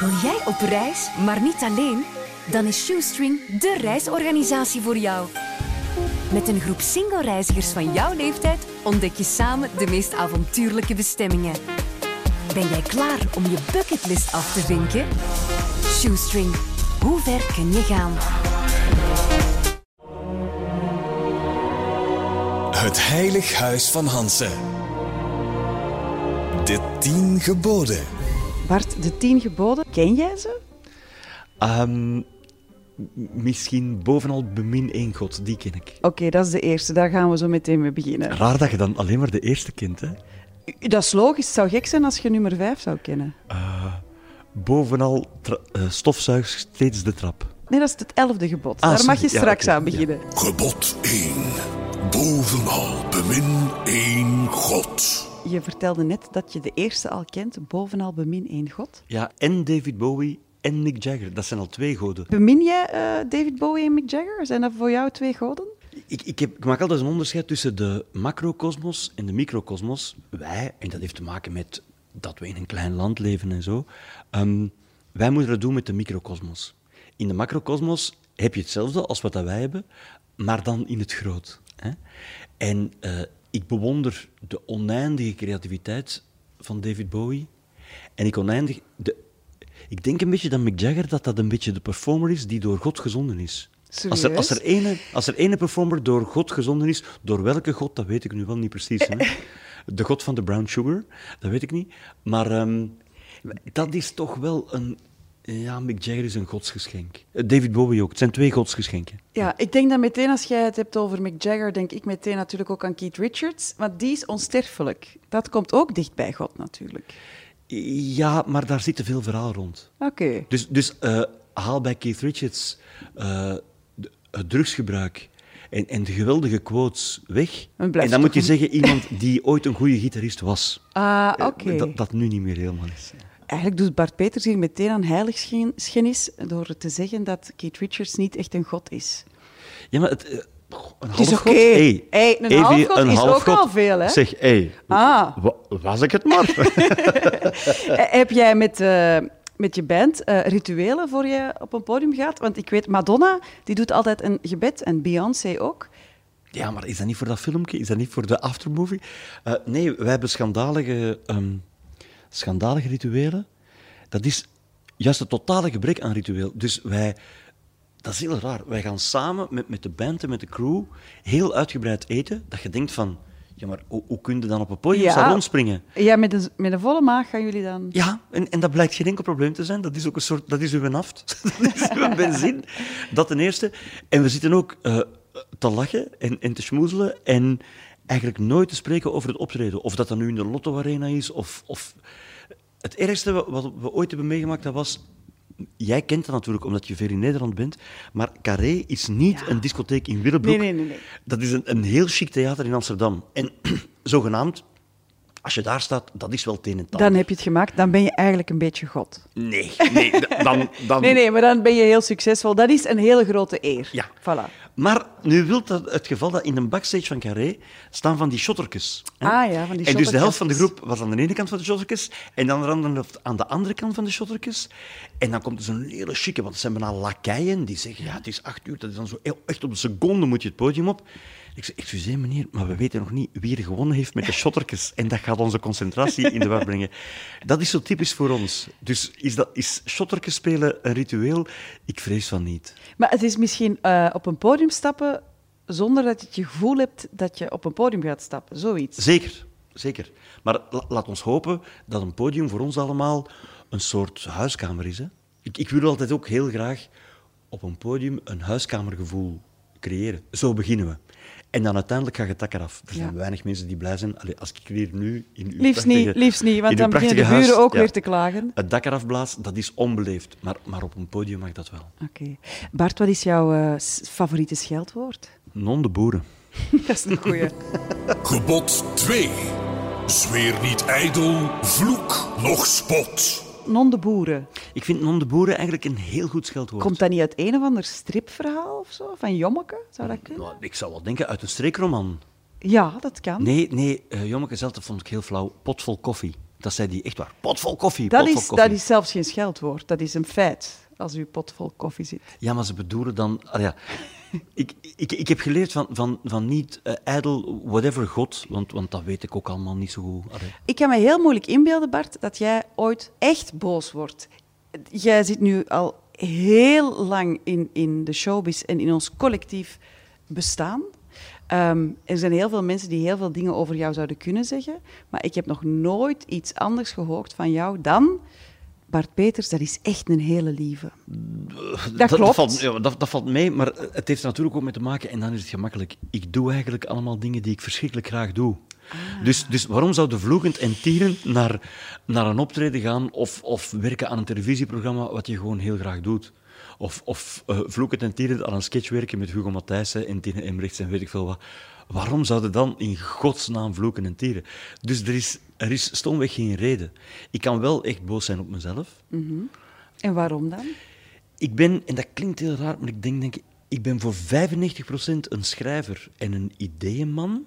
Wil jij op reis, maar niet alleen? Dan is Shoestring de reisorganisatie voor jou. Met een groep single-reizigers van jouw leeftijd ontdek je samen de meest avontuurlijke bestemmingen. Ben jij klaar om je bucketlist af te vinken? Shoestring, hoe ver kun je gaan? Het Heilig Huis van Hansen. De tien geboden. Bart, de tien geboden, ken jij ze? Ehm, misschien bovenal bemin één God, die ken ik. Oké, dat is de eerste. Daar gaan we zo meteen mee beginnen. Raar dat je dan alleen maar de eerste kent, hè? Dat is logisch. Het zou gek zijn als je nummer vijf zou kennen. Bovenal tra- eh, stofzuig steeds de trap. Nee, dat is het elfde gebod. Ah, Daar mag je. Ja, straks aan beginnen. Gebod 1. Bovenal bemin één God. Je vertelde net dat je de eerste al kent, bovenal bemin één God. Ja, en David Bowie en Mick Jagger. Dat zijn al twee goden. Bemin jij eh, David Bowie en Mick Jagger? Zijn dat voor jou twee goden? Ik, ik, heb, ik maak altijd een onderscheid tussen de macrocosmos en de microcosmos. Wij, en dat heeft te maken met dat we in een klein land leven en zo, ehm, wij moeten het doen met de microcosmos. In de macrocosmos heb je hetzelfde als wat dat wij hebben, maar dan in het groot. Hè? En eh, ik bewonder de oneindige creativiteit van David Bowie. En ik oneindig... De, ik denk een beetje dat Mick Jagger dat dat een beetje de performer is die door God gezonden is. Als er, als, er ene, als er ene performer door God gezonden is, door welke God, dat weet ik nu wel niet precies. Hè? De God van de brown sugar, dat weet ik niet. Maar ehm, dat is toch wel een... Ja, Mick Jagger is een godsgeschenk. Eh, David Bowie ook. Het zijn twee godsgeschenken. Ja, ik denk dat meteen als jij het hebt over Mick Jagger, denk ik meteen natuurlijk ook aan Keith Richards. Want die is onsterfelijk. Dat komt ook dicht bij God natuurlijk. Ja, maar daar zit te veel verhaal rond. Oké. Dus, dus eh, haal bij Keith Richards eh, het drugsgebruik en, en de geweldige quotes weg. En dan moet je een- zeggen iemand die ooit een goede gitarist was. Ah, oké. Dat, dat nu niet meer helemaal is. Eigenlijk doet Bart Peters hier meteen aan heiligschennis door te zeggen dat Keith Richards niet echt een god is. Ja, maar het, eh, een Het is oké. Hey, Hey, een halfgod is half ook god. al veel, hè? Zeg, hey, Ah. wa- was ik het maar? Heb jij met, eh, met je band eh, rituelen voor je op een podium gaat? Want ik weet, Madonna die doet altijd een gebed en Beyoncé ook. ja, maar is dat niet voor dat filmpje? Is dat niet voor de aftermovie? Eh, nee, wij hebben schandalige, ehm, schandalige rituelen. Dat is juist het totale gebrek aan ritueel. Dus wij... Dat is heel raar. Wij gaan samen met, met de band en met de crew heel uitgebreid eten. Dat je denkt van... Ja, maar hoe, hoe kun je dan op een podium Ja. staan rondspringen? Ja, met een, met een volle maag gaan jullie dan... Ja, en, en dat blijkt geen enkel probleem te zijn. Dat is ook een soort, dat is uw naft. dat is uw benzine. Dat ten eerste. En we zitten ook eh, te lachen en, en te schmoezelen en eigenlijk nooit te spreken over het optreden. Of dat dan nu in de Lotto Arena is, of... of... Het ergste wa- wat we ooit hebben meegemaakt, dat was... Jij kent dat natuurlijk, omdat je veel in Nederland bent. Maar Carré is niet een discotheek in Willebroek. Nee, nee, nee, nee. Dat is een, een heel chic theater in Amsterdam. En zogenaamd, als je daar staat, dat is wel het een en. Dan heb je het gemaakt, dan ben je eigenlijk een beetje god. Nee, nee, dan... dan... Nee, nee, maar dan ben je heel succesvol. Dat is een hele grote eer. Ja. Voilà. Maar nu wil dat het geval dat in de backstage van Carré staan van die shottertjes. hè? Ah ja, van die En dus de helft van de groep was aan de ene kant van de shotterkes en de andere helft aan de andere kant van de shotterkes. En dan komt er zo'n hele chique, want het zijn bijna lakeien die zeggen, ja, het is acht uur, dat is dan zo echt op de seconde moet je het podium op. Ik zeg, excuseer meneer, maar we weten nog niet wie er gewonnen heeft met de shotterkes. En dat gaat onze concentratie in de war brengen. Dat is zo typisch voor ons. Dus is, dat, is shotterkes spelen een ritueel? Ik vrees van niet. Maar het is misschien eh, op een podium stappen zonder dat je het gevoel hebt dat je op een podium gaat stappen. Zoiets. Zeker, zeker. Maar la- laat ons hopen dat een podium voor ons allemaal een soort huiskamer is. Hè? Ik, ik wil altijd ook heel graag op een podium een huiskamergevoel creëren. Zo beginnen we. En dan uiteindelijk gaat het dak eraf. Er zijn Ja. weinig mensen die blij zijn. Allee, als ik hier nu in uw Liefst prachtige- niet, liefst niet, want dan beginnen de buren huis- ook weer te klagen. Het dak eraf blaast, dat is onbeleefd. Maar, maar op een podium mag dat wel. Oké. Bart, wat is jouw eh, favoriete scheldwoord? Non de boeren. dat is een goeie. Gebod 2. Zweer niet ijdel, vloek nog spot. Non de boeren. Ik vind non de boeren eigenlijk een heel goed scheldwoord. Komt dat niet uit een of ander stripverhaal of zo? Van Jommeke? Zou dat kunnen? Nou, ik zou wel denken uit een streekroman. Ja, dat kan. Nee, nee, uh, Jommeke zelf vond ik heel flauw. Pot vol koffie. Dat zei die echt waar. Potvol koffie, Dat potvol is, koffie. dat is zelfs geen scheldwoord. Dat is een feit, als u pot vol koffie zit. Ja, maar ze bedoelen dan... ah ja. Ik, ik, ik heb geleerd van, van, van niet eh, ijdel, whatever God, want, want dat weet ik ook allemaal niet zo goed. Ik kan me heel moeilijk inbeelden, Bart, dat jij ooit echt boos wordt. Jij zit nu al heel lang in, in de showbiz en in ons collectief bestaan. Ehm, er zijn heel veel mensen die heel veel dingen over jou zouden kunnen zeggen, maar ik heb nog nooit iets anders gehoord van jou dan... Bart Peters, dat is echt een hele lieve. Dat klopt. valt, ja, dat, dat valt mee, maar het heeft er natuurlijk ook mee te maken, en dan is het gemakkelijk. Ik doe eigenlijk allemaal dingen die ik verschrikkelijk graag doe. Ah. Dus, dus waarom zouden vloekend en tierend naar, naar een optreden gaan of, of werken aan een televisieprogramma wat je gewoon heel graag doet? Of, of eh, vloekend en tierend aan een sketch werken met Hugo Matthijssen en Tine Emrechts en weet ik veel wat. Waarom zouden dan in godsnaam vloeken en tieren? Dus er is, er is stomweg geen reden. Ik kan wel echt boos zijn op mezelf. En waarom dan? Ik ben, en dat klinkt heel raar, maar ik denk, denk ik, ben voor 95% een schrijver en een ideeënman.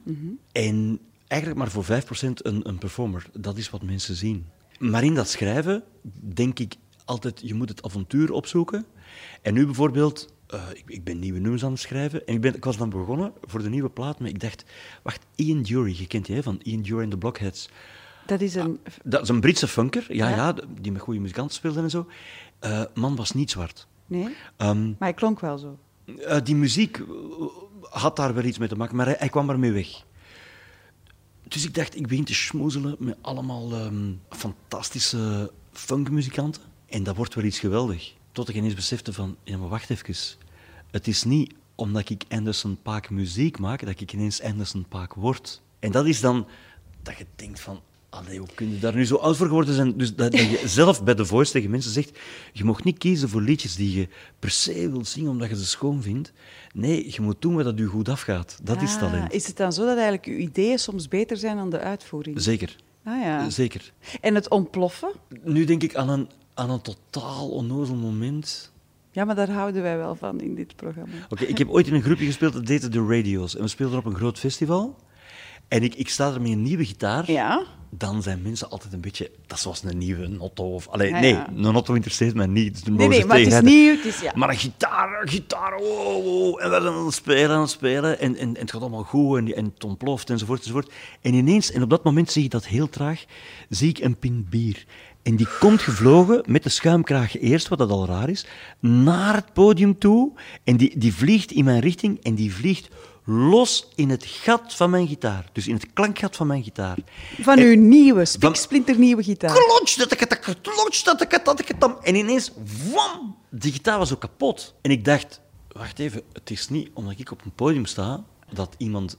En eigenlijk maar voor 5% een, een performer. Dat is wat mensen zien. Maar in dat schrijven denk ik altijd, je moet het avontuur opzoeken. En nu bijvoorbeeld, eh, ik, ik ben nieuwe nummers aan het schrijven. En ik, ben, ik was dan begonnen voor de nieuwe plaat, maar ik dacht, wacht, Ian Dury, je kent die hè, van Ian Dury en de Blockheads. Dat is een... Dat is een Britse funker, ja, Ja. ja. die met goede muzikanten speelde en zo. Eh, man was niet zwart. Nee, Ehm, maar hij klonk wel zo. eh, die muziek had daar wel iets mee te maken, maar hij, hij kwam ermee weg. Dus ik dacht, ik begin te schmoezelen met allemaal ehm, fantastische funkmuzikanten. En dat wordt wel iets geweldig. Tot ik ineens besefte van, ja maar wacht even. Het is niet omdat ik Anderson Paak muziek maak, dat ik ineens Anderson Paak word. En dat is dan dat je denkt van, allee, hoe kun je daar nu zo oud voor geworden zijn? Dus dat, dat je zelf bij The Voice tegen mensen zegt, je mag niet kiezen voor liedjes die je per se wilt zingen omdat je ze schoon vindt. Nee, je moet doen wat dat je goed afgaat. Dat is Ah, talent. Is het dan zo dat eigenlijk uw ideeën soms beter zijn dan de uitvoering? Zeker. Ah ja. Zeker. En het ontploffen? Nu denk ik aan een, aan een totaal onnozel moment. Ja, maar daar houden wij wel van in dit programma. Oké, ik heb ooit in een groepje gespeeld, dat heette de Radio's. En we speelden op een groot festival. En ik, ik sta er met een nieuwe gitaar. Ja? Dan zijn mensen altijd een beetje... Dat is zoals een nieuwe Notto. Of, allee, Ja, nee, ja. een Notto interesseert mij niet. Dus Nee, nee, maar het is nieuw. Het is, ja. Maar een gitaar, een gitaar, wow, wow. En we zijn aan het spelen, aan het spelen. En, en, en het gaat allemaal goed en, en het ontploft enzovoort, enzovoort. En ineens, en op dat moment zie ik dat heel traag, zie ik een pint bier. En die komt gevlogen met de schuimkraag eerst, wat dat al raar is, naar het podium toe. En die, die vliegt in mijn richting en die vliegt los in het gat van mijn gitaar. Dus in het klankgat van mijn gitaar. Van En- uw nieuwe, spiksplinternieuwe gitaar. klotsch, dat ik het, klotsch, dat ik het, dat ik het. En ineens, wam, die gitaar was ook kapot. En ik dacht, wacht even, het is niet omdat ik op een podium sta, dat iemand...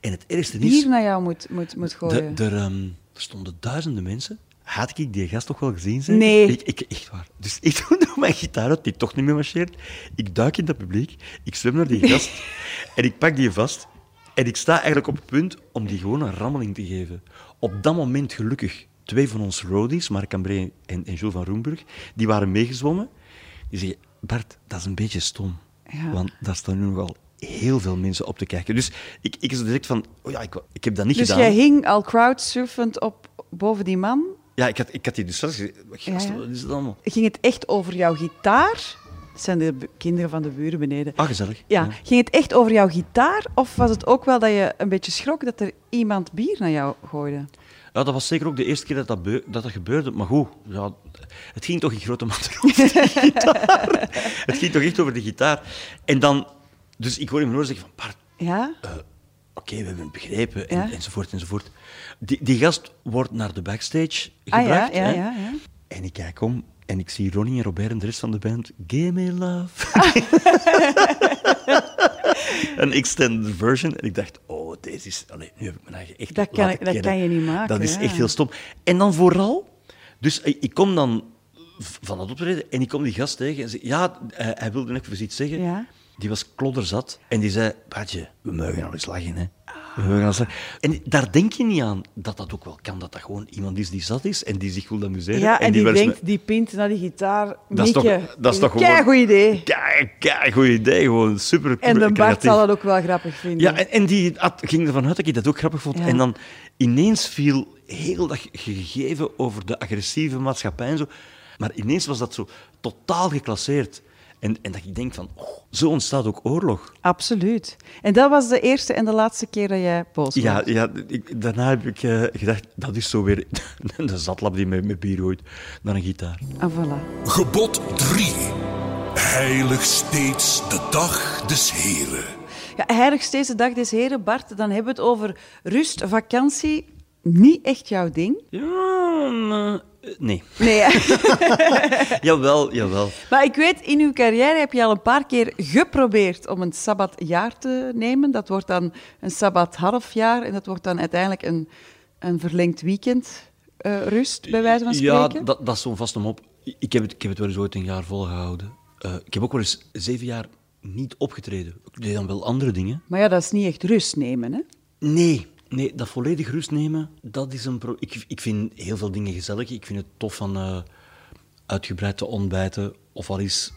En het ergste is, Bier naar jou moet, moet, moet de, gooien. er, ehm, er stonden duizenden mensen. Had ik die gast toch wel gezien? Zeg? Nee. Ik, ik, echt waar. Dus ik doe mijn gitaar uit, die toch niet meer marcheert. Ik duik in dat publiek, ik zwem naar die gast en ik pak die vast. En ik sta eigenlijk op het punt om die gewoon een rammeling te geven. Op dat moment gelukkig twee van ons roadies, Marc Cambré en, en Jules van Roenburg, die waren meegezwommen. Die zeggen, Bart, dat is een beetje stom. Ja. Want daar staan nu nogal heel veel mensen op te kijken. Dus ik, ik is direct van, oh ja, ik, ik heb dat niet dus gedaan. jij hing al crowdsurfend op boven die man. Ja, ik had, ik had die dus gezegd, wat is het allemaal? Ging het echt over jouw gitaar? Dat zijn de kinderen van de buren beneden. Ah, gezellig. Ja, ging het echt over jouw gitaar? Of was het ook wel dat je een beetje schrok dat er iemand bier naar jou gooide? Ja, dat was zeker ook de eerste keer dat dat, dat gebeurde. Maar goed, ja, het ging toch in grote mate over de gitaar. Het ging toch echt over de gitaar. En dan, dus ik hoor in mijn oor zeggen van, Bart, Ja? eh, oké, we hebben het begrepen, en, Ja. enzovoort, enzovoort. Die, die gast wordt naar de backstage Ah ja, gebracht. ja, hè. ja, ja. En ik kijk om en ik zie Ronnie en Robert en de rest van de band. Give me love. een extended version. En ik dacht, oh, deze is... Allee, nu heb ik mijn eigen echt Dat kan ik- dat kan je niet maken, Dat is echt heel stom. En dan vooral... Dus ik, ik kom dan van het optreden en ik kom die gast tegen en zeg, ja, hij, hij wilde even iets zeggen. Die was klodderzat en die zei, Bartje, we mogen al eens lachen, hè. We gaan zeggen- En daar denk je niet aan dat dat ook wel kan. Dat dat gewoon iemand is die zat is en die zich wil amuseren. Ja, en die eens denkt, die pint naar die gitaar. Dat is toch- dat is toch gewoon- goed idee. Kei, kei goed idee. Gewoon super En de Bart zal dat ook wel grappig vinden. Ja, en, en die had- ging ervan uit dat ik dat ook grappig vond. Ja. En dan ineens viel heel dat gegeven over de agressieve maatschappij en zo. Maar ineens was dat zo totaal geclasseerd. En, en dat ik denk van, oh, zo ontstaat ook oorlog. Absoluut. En dat was de eerste en de laatste keer dat jij boos was. Ja, ja ik, daarna heb ik eh, gedacht, dat is zo weer de zatlap die met, met bier gooit naar een gitaar. Ah, voilà. Gebod 3. Heilig steeds de dag des Heren. Ja, heilig steeds de dag des heren, Bart. Dan hebben we het over rust, vakantie. Niet echt jouw ding. Ja, eh, nee. Nee? Jawel, jawel. maar ik weet, in uw carrière heb je al een paar keer geprobeerd om een sabbatjaar te nemen. Dat wordt dan een sabbat halfjaar en dat wordt dan uiteindelijk een, een verlengd weekend eh, rust, bij wijze van spreken. Ja, dat, dat is zo'n vaste mop. Ik heb, het, ik heb het wel eens ooit een jaar volgehouden. Eh, ik heb ook wel eens zeven jaar niet opgetreden. Ik deed dan wel andere dingen. Maar ja, dat is niet echt rust nemen, hè? Nee, nee dat volledig rust nemen, dat is een... Pro ik, ik vind heel veel dingen gezellig. Ik vind het tof van eh, uitgebreid te ontbijten. Of al eens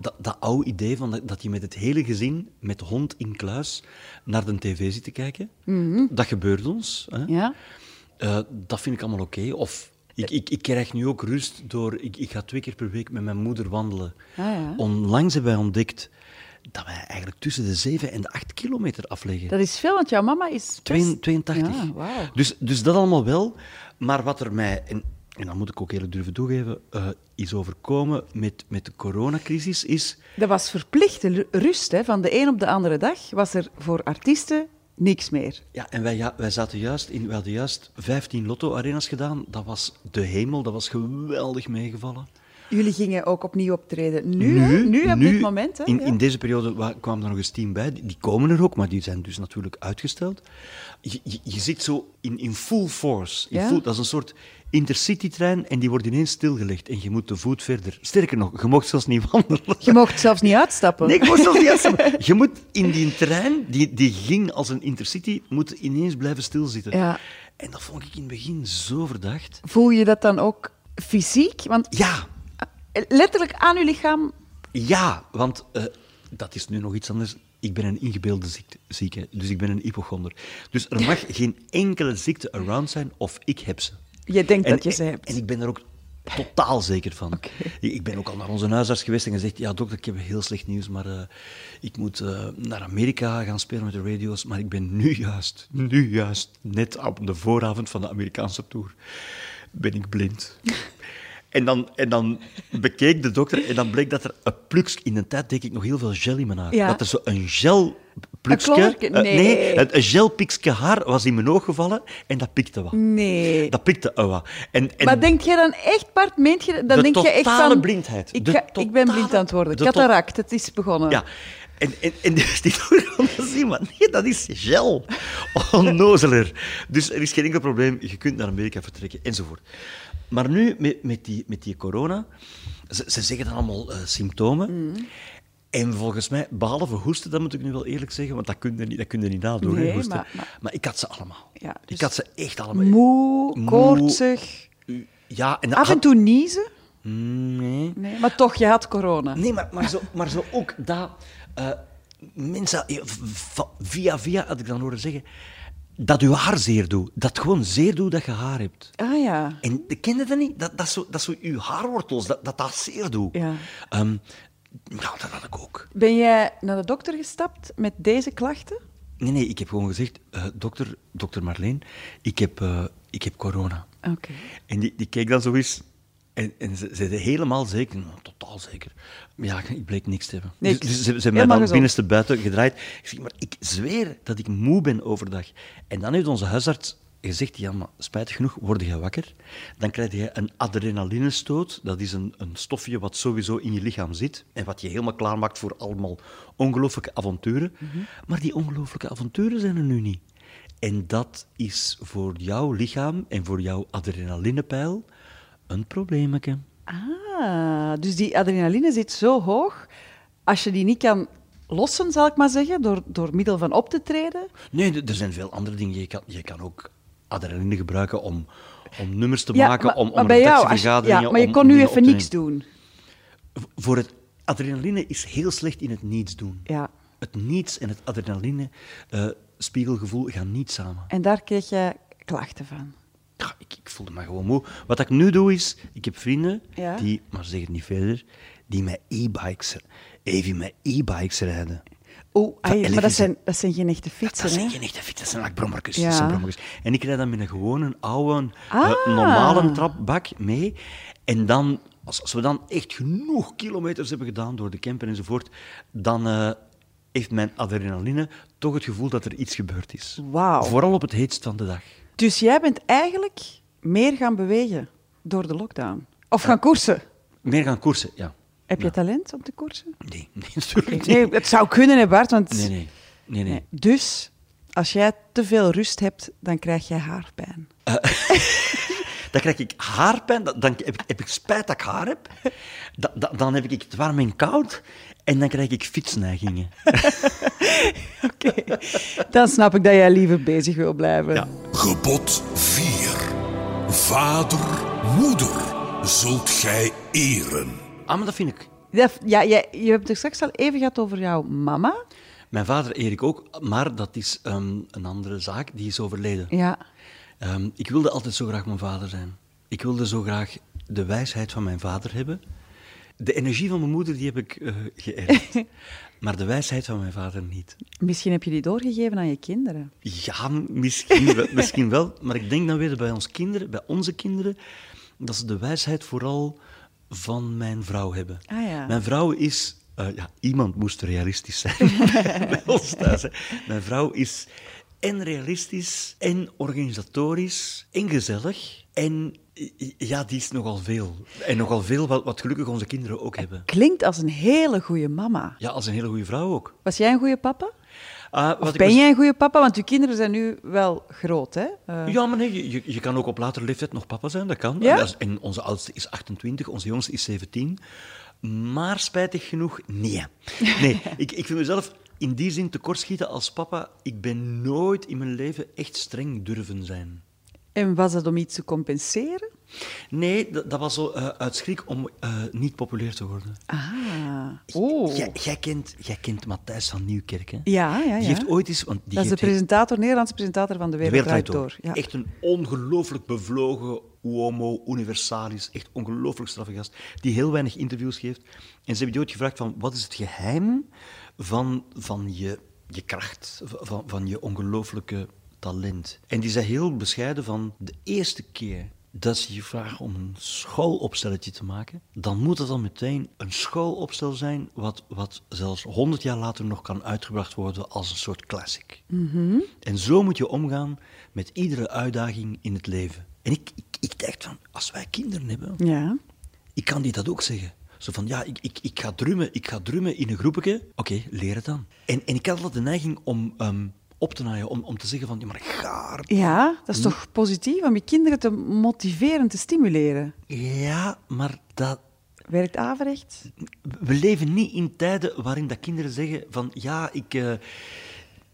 dat, dat oude idee van dat, dat je met het hele gezin, met de hond in kluis, naar de tv zit te kijken. Dat gebeurt ons. Hè? Ja. Eh, dat vind ik allemaal oké. Of ik, ik, ik krijg nu ook rust door... Ik, ik ga twee keer per week met mijn moeder wandelen. Ah, ja. Onlangs hebben wij ontdekt dat wij eigenlijk tussen de 7 en de 8 kilometer afleggen. Dat is veel, want jouw mama is... best- 82. Ja, wauw. dus, dus dat allemaal wel. Maar wat er mij, en, en dat moet ik ook eerlijk durven toegeven, eh, is overkomen met, met de coronacrisis, is... Dat was verplichte rust, hè. Van de een op de andere dag was er voor artiesten niks meer. Ja, en wij, ja, wij zaten juist in, wij hadden juist 15 lotto-arenas gedaan. Dat was de hemel, dat was geweldig meegevallen. Jullie gingen ook opnieuw optreden. Nu, hè? nu op dit moment. Hè? In, in deze periode wa- kwamen er nog eens tien bij. Die, die komen er ook, maar die zijn dus natuurlijk uitgesteld. Je, je, je zit zo in, in full force. In Ja. full- dat is een soort intercity-trein en die wordt ineens stilgelegd. En je moet te voet verder. Sterker nog, je mocht zelfs niet wandelen. Je mocht zelfs niet uitstappen. Nee, ik moest zelfs niet uitstappen. Je moet in die trein, die, die ging als een intercity, moet ineens blijven stilzitten. Ja. En dat vond ik in het begin zo verdacht. Voel je dat dan ook fysiek? Want Ja, letterlijk aan je lichaam... Ja, want eh, dat is nu nog iets anders. Ik ben een ingebeelde ziekte, zieke, dus ik ben een hypochonder. Dus er mag geen enkele ziekte around zijn of ik heb ze. Je denkt En- dat je ze hebt. En ik ben er ook totaal zeker van. Ik ben ook al naar onze huisarts geweest en gezegd, ja dokter, ik heb heel slecht nieuws, maar eh, ik moet eh, naar Amerika gaan spelen met de radio's. Maar ik ben nu juist, nu juist, net op de vooravond van de Amerikaanse tour, ben ik blind. En dan, en dan bekeek de dokter en dan bleek dat er een plukje... In de tijd deed ik nog heel veel gel in mijn haar. Ja. Dat er zo een gel... klonkerke? eh, Nee. haar was in mijn oog gevallen en dat pikte wat. Nee. Dat pikte uh, wat. En, en Maar denk je dan echt, Bart, meent je... Dan De denk je echt totale van... blindheid. Ik, ik ben totale- blind aan het worden. Cataract, het is begonnen. Ja. En, en, en dus die dokter dat zien, maar nee, dat is gel. Onnozeler. Dus er is geen enkel probleem. Je kunt naar Amerika vertrekken, enzovoort. Maar nu, met, met, die, met die corona, ze, ze zeggen dan allemaal eh, symptomen. Mm. En volgens mij, behalve hoesten, dat moet ik nu wel eerlijk zeggen, want dat kun je niet, dat kun je niet nadoen, Nee, hoesten. maar- maar- maar ik had ze allemaal. Ja, dus ik had ze echt allemaal. Moe, Moe. koortsig, Ja, en af en toe niezen. Nee. Nee, maar toch, je had corona. Nee, maar, maar, zo, maar zo ook dat... eh, mensen, eh, via via had ik dan horen zeggen, dat je haar zeer doet. Dat gewoon zeer doet dat je haar hebt. Ah ja. En ken je dat niet? Dat, dat, zo, dat zo je haarwortels, dat dat, dat zeer doet. Ja. Ehm, nou, dat had ik ook. Ben jij naar de dokter gestapt met deze klachten? Nee, nee, ik heb gewoon gezegd, eh, dokter, dokter Marleen, ik heb, eh, ik heb corona. Oké. En die, die keek dan zo eens. En, en ze zeiden helemaal zeker, nou, totaal zeker. Maar ja, ik bleek niks te hebben. Dus, dus ze, hebben mij dan gezond. binnenste buiten gedraaid. Ik zeg, maar ik zweer dat ik moe ben overdag. En dan heeft onze huisarts gezegd, ja, maar spijtig genoeg, word je wakker. Dan krijg je een adrenalinestoot. Dat is een, een stofje wat sowieso in je lichaam zit. En wat je helemaal klaarmaakt voor allemaal ongelooflijke avonturen. Mhm. Maar die ongelooflijke avonturen zijn er nu niet. En dat is voor jouw lichaam en voor jouw adrenalinepeil een probleemetje. Ah, dus die adrenaline zit zo hoog. Als je die niet kan lossen, zal ik maar zeggen, door, door middel van op te treden? Nee, er zijn veel andere dingen. Je kan, je kan ook adrenaline gebruiken om, om nummers te Ja, maken, maar, om, om maar bij jou, als je- ja, maar je kon nu even niks doen. Voor het adrenaline is heel slecht in het niets doen. Ja. Het niets en het adrenaline, eh, spiegelgevoel gaan niet samen. En daar kreeg je klachten van. Ja, ik, ik voelde me gewoon moe. Wat ik nu doe is, ik heb vrienden Ja. die, maar zeg het niet verder, die met e-bikes, even met e-bikes rijden. Oeh, ai, maar dat elektrische- zijn, dat zijn geen echte fietsen, Dat zijn geen echte fietsen, dat zijn like. Ja. Zijn brommertjes. En ik rijd dan met een gewone, oude, Ah. eh, normale trapbak mee. En dan, als, als we dan echt genoeg kilometers hebben gedaan door de camper enzovoort, dan eh, heeft mijn adrenaline toch het gevoel dat er iets gebeurd is. Wauw. Vooral op het heetst van de dag. Dus jij bent eigenlijk meer gaan bewegen door de lockdown. Of gaan koersen. Meer gaan koersen, ja. Heb je Ja. talent om te koersen? Nee, nee, natuurlijk niet. Nee, het zou kunnen, hè Bart, want... Nee, nee. nee, nee. Dus, als jij te veel rust hebt, dan krijg jij haarpijn. Dan krijg ik haarpijn, dan, dan heb, ik, heb ik spijt dat ik haar heb. Da- da- dan heb ik het warm en koud. En dan krijg ik fietsneigingen. Oké. Dan snap ik dat jij liever bezig wil blijven. Ja. Gebod 4. Vader, moeder, zult gij eren. Ah, maar dat vind ik. Dat- Ja, jij, je hebt het straks al even gehad over jouw mama. Mijn vader eer ik ook, maar dat is ehm, een andere zaak. Die is overleden. Ja. Ehm, ik wilde altijd zo graag mijn vader zijn. Ik wilde zo graag de wijsheid van mijn vader hebben. De energie van mijn moeder die heb ik eh geërfd. maar de wijsheid van mijn vader niet. Misschien heb je die doorgegeven aan je kinderen. Ja, misschien wel, misschien wel. Maar ik denk dan weer bij ons kinderen, bij onze kinderen, dat ze de wijsheid vooral van mijn vrouw hebben. Ah, ja. Mijn vrouw is... eh, ja, iemand moest realistisch zijn bij ons thuis. Hè. Mijn vrouw is en realistisch, en organisatorisch, en gezellig. En ja, die is nogal veel. En nogal veel wat, wat gelukkig onze kinderen ook hebben. Klinkt als een hele goede mama. Ja, als een hele goede vrouw ook. Was jij een goede papa? Ah, wat Of ik ben was- jij een goede papa? Want je kinderen zijn nu wel groot, hè? Eh, Ja, maar nee, je- je, je kan ook op latere leeftijd nog papa zijn, dat kan. Ja? En, dat is- en onze oudste is 28, onze jongste is 17. Maar spijtig genoeg, nee. Nee, ik, ik vind mezelf in die zin tekortschieten als papa. Ik ben nooit in mijn leven echt streng durven zijn. En was dat om iets te compenseren? Nee, dat, dat was zo eh, uit schrik om eh, niet populair te worden. Ah. Oh. Jij, kent, jij kent Matthijs van Nieuwkerk, hè? Ja, ja, ja. Die heeft ooit eens... Want die dat is de presentator, Nederlandse presentator van De Wereld, Door. Ja. Echt een ongelooflijk bevlogen uomo universalis. Echt ongelooflijk straffe gast. Die heel weinig interviews geeft. En ze hebben die ooit gevraagd van... Wat is het geheim van, van je, je kracht? Van, van je ongelooflijke talent? En die zei heel bescheiden van... De eerste keer dat ze je vragen om een schoolopstelletje te maken, dan moet het dan meteen een schoolopstel zijn wat, wat zelfs honderd jaar later nog kan uitgebracht worden als een soort classic. En zo moet je omgaan met iedere uitdaging in het leven. En ik, ik, ik dacht van, als wij kinderen hebben, Ja. ik kan die dat ook zeggen. Zo van, ja, ik, ik, ik, ga, drummen, ik ga drummen in een groepje. Oké, leer het dan. En, en ik had altijd de neiging om ehm, op te naaien, om, om te zeggen van, ja, maar ga er Ja, dat is toch positief om je kinderen te motiveren, te stimuleren. Ja, maar dat, Werkt averechts? we leven niet in tijden waarin dat kinderen zeggen van ja, ik, eh,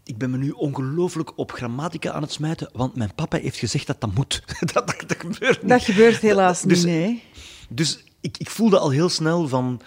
ik ben me nu ongelooflijk op grammatica aan het smijten, want mijn papa heeft gezegd dat dat moet. dat, dat, dat gebeurt niet. Dat gebeurt helaas Dus- niet, nee. Dus ik, ik voelde al heel snel van,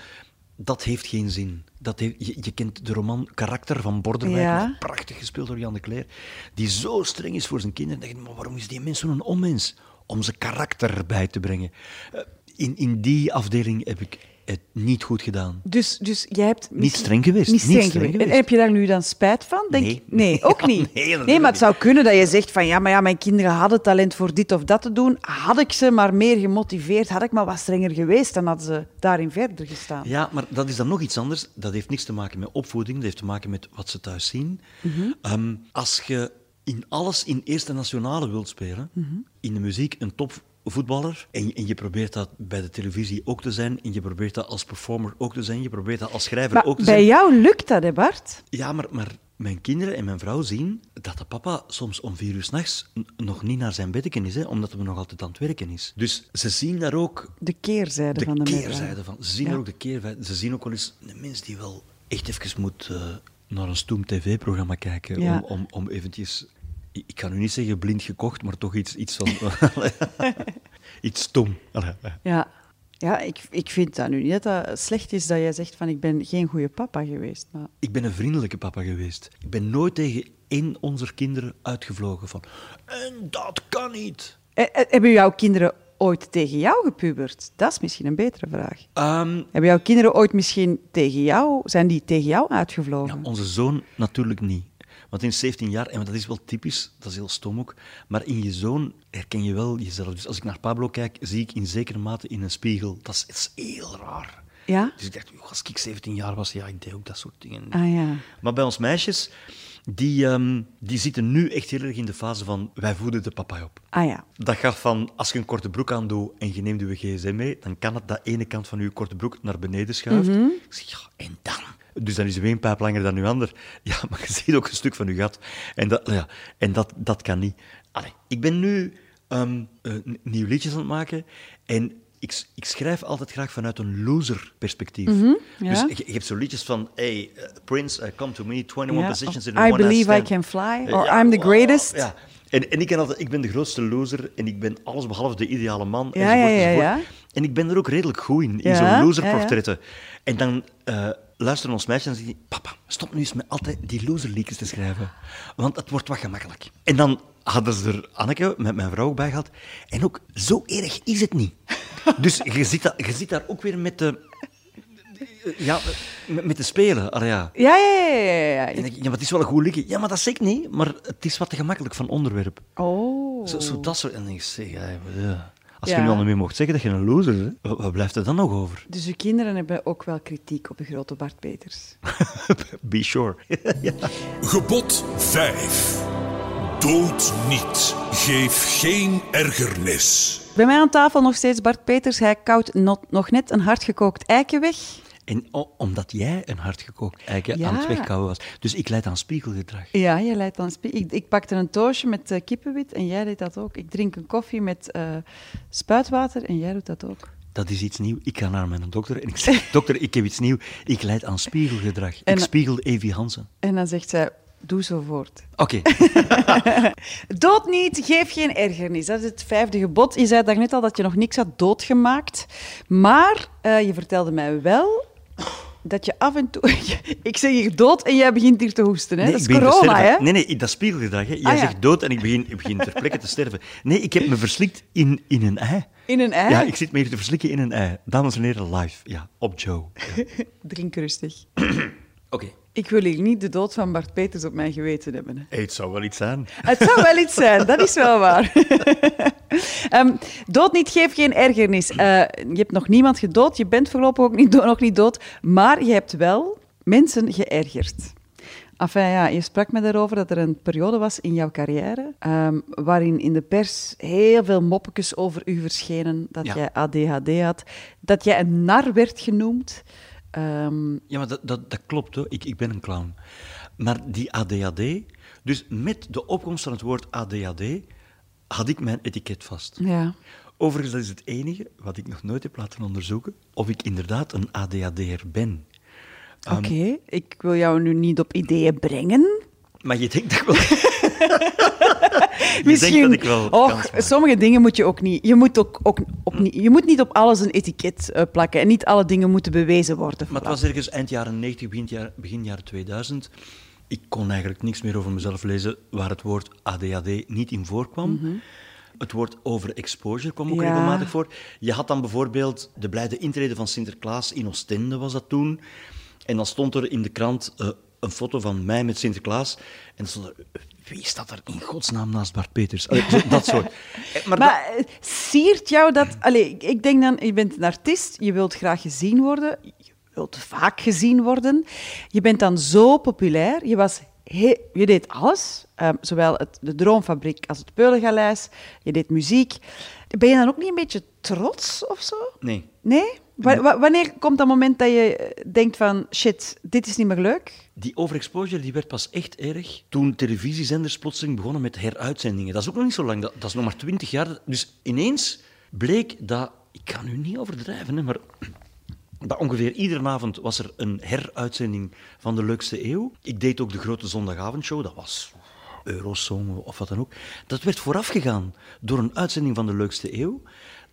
dat heeft geen zin. Dat heeft, je, je kent de roman Karakter van Borderwijk, Ja. prachtig gespeeld door Jan de Cler, die zo streng is voor zijn kinderen. Dan denk je, maar waarom is die mens zo'n onmens? Om zijn karakter bij te brengen. Eh, In, in die afdeling heb ik het niet goed gedaan. Dus, dus jij hebt... Niet streng geweest, Niet niet streng, geweest. En heb je daar nu dan spijt van? Denk, Nee. Nee, ook Ja, niet. nee, maar het zou kunnen dat je zegt van ja, maar ja, mijn kinderen hadden talent voor dit of dat te doen. Had ik ze maar meer gemotiveerd, had ik maar wat strenger geweest, dan hadden ze daarin verder gestaan. Ja, maar dat is dan nog iets anders. Dat heeft niks te maken met opvoeding, dat heeft te maken met wat ze thuis zien. Ehm, als je in alles in eerste nationale wilt spelen, in de muziek een topvoetballer, en, je- en je probeert dat bij de televisie ook te zijn, en je probeert dat als performer ook te zijn, je probeert dat als schrijver Maar ook te bij zijn. jou lukt dat, hè Bart? Ja, maar, maar mijn kinderen en mijn vrouw zien dat de papa soms om vier uur s'nachts nog niet naar zijn beddeken is, hè, omdat hij nog altijd aan het werken is. Dus ze zien daar ook De keerzijde de van de keerzijde van. Ze zien Ja. ook de keerzijde. Ze zien ook wel eens een mens die wel echt even moet eh, naar een stoem tv-programma kijken. Ja. Om, om, om eventjes... Ik kan nu niet zeggen blind gekocht, maar toch iets, iets van... iets stom. Ja, ja ik, ik vind dat nu niet dat dat slecht is dat jij zegt van ik ben geen goede papa geweest. Maar... Ik ben een vriendelijke papa geweest. Ik ben nooit tegen één onze kinderen uitgevlogen van... En dat kan niet. Eh, eh, Hebben jouw kinderen ooit tegen jou gepubert? Dat is misschien een betere vraag. Ehm, Hebben jouw kinderen ooit misschien tegen jou, zijn die tegen jou uitgevlogen? Ja, onze zoon natuurlijk niet. Want in 17 jaar, en dat is wel typisch, dat is heel stom ook, maar in je zoon herken je wel jezelf. Dus als ik naar Pablo kijk, zie ik in zekere mate in een spiegel. Dat is, dat is heel raar. Ja? Dus ik dacht, als ik 17 jaar was, ja, ik deed ook dat soort dingen. Ah ja. Maar bij ons meisjes, die, ehm, die zitten nu echt heel erg in de fase van, wij voeden de papa op. Ah ja. Dat gaat van, als je een korte broek aandoet en je neemt je gsm mee, dan kan het dat ene kant van je korte broek naar beneden schuift. Mhm. Ik zeg, ja, en dan? Dus dan is je een pijp langer dan je ander. Ja, maar je ziet ook een stuk van je gat. En dat, ja, en dat, dat kan niet. Allee, ik ben nu ehm eh, n- nieuwe liedjes aan het maken en ik, ik schrijf altijd graag vanuit een loser-perspectief. Mhm, ja. Dus je, je hebt zo liedjes van, hey, eh, Prince, eh, come to me, 21 Ja, positions in a I one-night believe I can fly, or ja, I'm the wow, greatest. Ja. En, en ik, ken altijd, ik ben de grootste loser en ik ben alles behalve de ideale man. Ja, enzovoort. En ik ben er ook redelijk goed in, in zo'n loserportretten. En dan luisteren ons meisjes en zeggen papa, stop nu eens met altijd die loserliedjes te schrijven. Want het wordt wat gemakkelijk. En dan hadden ze er Anneke, met mijn vrouw, ook bij gehad. En ook, zo erg is het niet. dus je zit, daar, je zit daar ook weer met de... Ja, met, met de spelen. Allee, ja. Ja, ja, ja, ja, ja. En ik, ja, maar het is wel een goed liedje. Ja, maar dat zeg ik niet. Maar het is wat te gemakkelijk van onderwerp. Oh. Zo, zo dat soort... En ik zeg, ja, ja. Als je Ja. nu al niet meer mocht zeggen dat je een loser bent, wat, wat blijft er dan nog over? Dus uw kinderen hebben ook wel kritiek op de grote Bart Peters. Be sure. ja. Gebod 5. Dood niet. Geef geen ergernis. Bij mij aan tafel nog steeds Bart Peters. Hij koudt not- nog net een hardgekookt eiken weg. En omdat jij een hardgekookt eiken Ja. aan het wegkouwen was. Dus ik leid aan spiegelgedrag. Ja, je leidt dan spie- ik, ik pakte een toosje met eh, kippenwit en jij deed dat ook. Ik drink een koffie met eh, spuitwater en jij doet dat ook. Dat is iets nieuws. Ik ga naar mijn dokter en ik zeg, dokter, ik heb iets nieuws. Ik leid aan spiegelgedrag. En- ik spiegel Evie Hansen. En dan zegt zij, doe zo voort. Oké. Dood niet, geef geen ergernis. Dat is het vijfde gebod. Je zei daarnet al dat je nog niks had doodgemaakt. Maar eh, je vertelde mij wel dat je af en toe... ik zeg hier dood en jij begint hier te hoesten. Hè? Nee, dat is corona, hè? Nee, nee, dat spiegelgedrag. Hè. Jij Ah, ja. zegt dood en ik begin, ik begin ter plekke te sterven. Nee, ik heb me verslikt in, in een ei. In een ei? Ja, ik zit me hier te verslikken in een ei. Dames en heren, live. Ja, op Joe. Ja. Drink rustig. Oké. Ik wil hier niet de dood van Bart Peters op mijn geweten hebben. Hè. Hey, het zou wel iets zijn. Het zou wel iets zijn, dat is wel waar. Ehm, dood niet, geef geen ergernis. Eh, je hebt nog niemand gedood, je bent voorlopig ook niet nog niet dood, maar je hebt wel mensen geërgerd. Enfin, ja, je sprak me daarover dat er een periode was in jouw carrière ehm, waarin in de pers heel veel moppetjes over u verschenen, dat Ja. jij ADHD had, dat jij een nar werd genoemd. Ehm, Ja, maar dat, dat, dat klopt, hoor. Ik, ik ben een clown. Maar die ADHD, dus met de opkomst van het woord ADHD, had ik mijn etiket vast. ja. Overigens, dat is het enige wat ik nog nooit heb laten onderzoeken, of ik inderdaad een ADHD'er ben. Ehm, Oké, ik wil jou nu niet op ideeën brengen. Maar je denkt dat wel... Misschien, dat ik wel och, sommige dingen moet je ook niet. Je moet, ook, ook op, niet- je moet niet op alles een etiket eh, plakken en niet alle dingen moeten bewezen worden. Maar het was ergens eind jaren 90, begin, jaar, begin jaren 2000. Ik kon eigenlijk niks meer over mezelf lezen waar het woord ADHD niet in voorkwam. Het woord overexposure kwam ook Mhm. Ja. regelmatig voor. Je had dan bijvoorbeeld de blijde intrede van Sinterklaas in Oostende, was dat toen. En dan stond er in de krant eh, een foto van mij met Sinterklaas. En stond er, wie staat er in godsnaam naast Bart Peters? Allee, dat soort. Eh, Maar, dat- eh, siert jou dat... Allee, ik- denk dan, je bent een artiest, je wilt graag gezien worden, je wilt vaak gezien worden. Je bent dan zo populair, je was... he- je deed alles, ehm, zowel het, de Droomfabriek als het Peulengaleis. Je deed muziek. Ben je dan ook niet een beetje trots of zo? nee. Nee? Wa- wa- wanneer komt dat moment dat je eh, denkt van... Shit, dit is niet meer leuk? Die overexposure die werd pas echt erg toen televisiezenders plotseling begonnen met heruitzendingen. Dat is ook nog niet zo lang, dat, dat is nog maar twintig jaar. Dus ineens bleek dat, ik kan nu niet overdrijven, hè, maar dat ongeveer iedere avond was er een heruitzending van De Leukste Eeuw. Ik deed ook de grote zondagavondshow, dat was Eurosong of wat dan ook. Dat werd voorafgegaan door een uitzending van De Leukste Eeuw.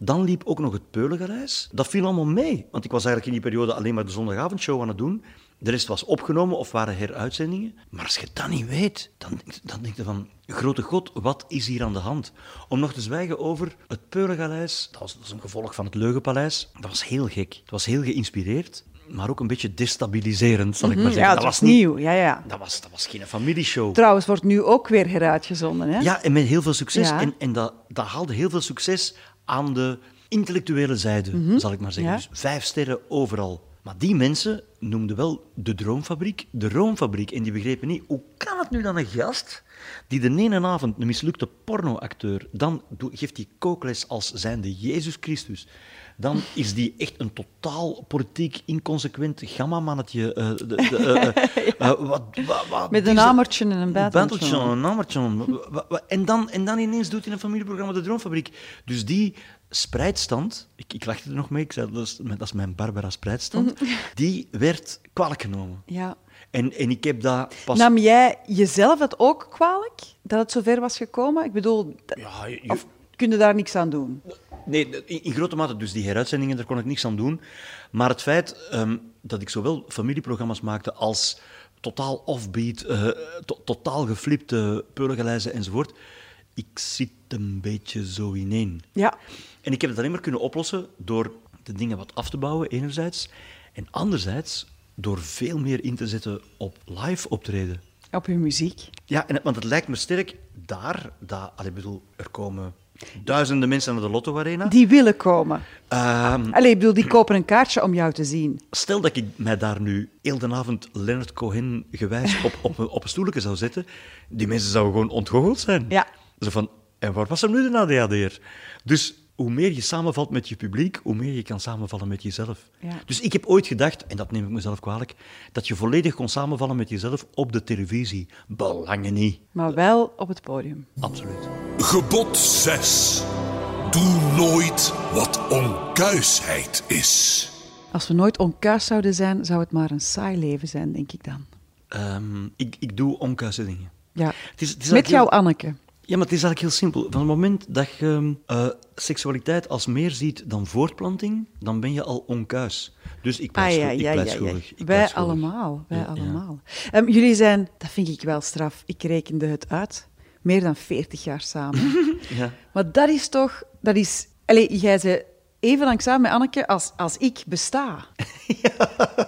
Dan liep ook nog het Peulengaleis. Dat viel allemaal mee, want ik was eigenlijk in die periode alleen maar de zondagavondshow aan het doen. De rest was opgenomen of waren heruitzendingen. Maar als je dat niet weet, dan, dan denk je van... Grote God, wat is hier aan de hand? Om nog te zwijgen over het Peulengaleis. Dat was, dat was een gevolg van het Leugenpaleis. Dat was heel gek. Het was heel geïnspireerd, maar ook een beetje destabiliserend, zal ik maar zeggen. Mhm, Ja, het was nieuw. Ja, ja. Dat was, dat was geen familieshow. Trouwens, wordt nu ook weer heruitgezonden. Hè? Ja, en met heel veel succes. Ja. En, en dat, dat haalde heel veel succes aan de intellectuele zijde, zal ik maar zeggen. Mhm. Ja. Dus vijf sterren overal. Maar die mensen noemden wel de Droomfabriek de Roomfabriek. En die begrepen niet, hoe kan het nu dan een gast die de ene avond een mislukte pornoacteur, dan geeft die kookles als zijnde Jezus Christus, dan is die echt een totaal politiek inconsequent gammamannetje. eh, de- de- eh, eh, wat, wat, wat Met een hamertje en een banteltje, een wa- En dan, en dan ineens doet hij een familieprogramma De Droomfabriek. Dus die spreidstand, ik, ik lachte er nog mee, ik zei dat is, dat is mijn Barbara spreidstand, die werd kwalijk genomen. Ja. En, en ik heb dat pas... Nam jij jezelf het ook kwalijk dat het zover was gekomen? Ik bedoel, Ja, je- of kun je daar niks aan doen? Nee, in, in grote mate, dus die heruitzendingen, daar kon ik niks aan doen. Maar het feit ehm, dat ik zowel familieprogramma's maakte als totaal offbeat, eh, to- totaal geflipte peulengeleizen enzovoort, ik zit een beetje zo ineen. Ja. En ik heb het alleen maar kunnen oplossen door de dingen wat af te bouwen, enerzijds. En anderzijds door veel meer in te zetten op live optreden. Op je muziek. Ja, en, want het lijkt me sterk daar, dat, allee, ik bedoel, er komen duizenden mensen naar de Lotto Arena. Die willen komen. Ehm, Allee, ik bedoel, die kopen een kaartje om jou te zien. stel dat ik mij daar nu heel de avond Leonard Cohen gewijs op, op, een- op een stoeletje zou zetten, die mensen zouden gewoon ontgoocheld zijn. Ja. Zo van, en waar was hem nu de ADHD'er? Dus hoe meer je samenvalt met je publiek, hoe meer je kan samenvallen met jezelf. Ja. Dus ik heb ooit gedacht, en dat neem ik mezelf kwalijk, dat je volledig kon samenvallen met jezelf op de televisie. Belangen niet. Maar wel op het podium. Absoluut. Gebod 6. Doe nooit wat onkuisheid is. Als we nooit onkuis zouden zijn, zou het maar een saai leven zijn, denk ik dan. Ehm, ik, ik doe onkuise dingen. Ja. Het is, het is Met heel- jouw Anneke. Ja, maar het is eigenlijk heel simpel. Van het moment dat je eh, seksualiteit als meer ziet dan voortplanting, dan ben je al onkuis. Dus ik pleit, Ah, ja, ja, ja, ja. Wij allemaal. Wij allemaal. Ehm, jullie zijn, dat vind ik wel straf, ik rekende het uit, meer dan 40 jaar samen. Ja. maar dat is toch, dat is, allee, jij bent even samen met Anneke als, als ik besta.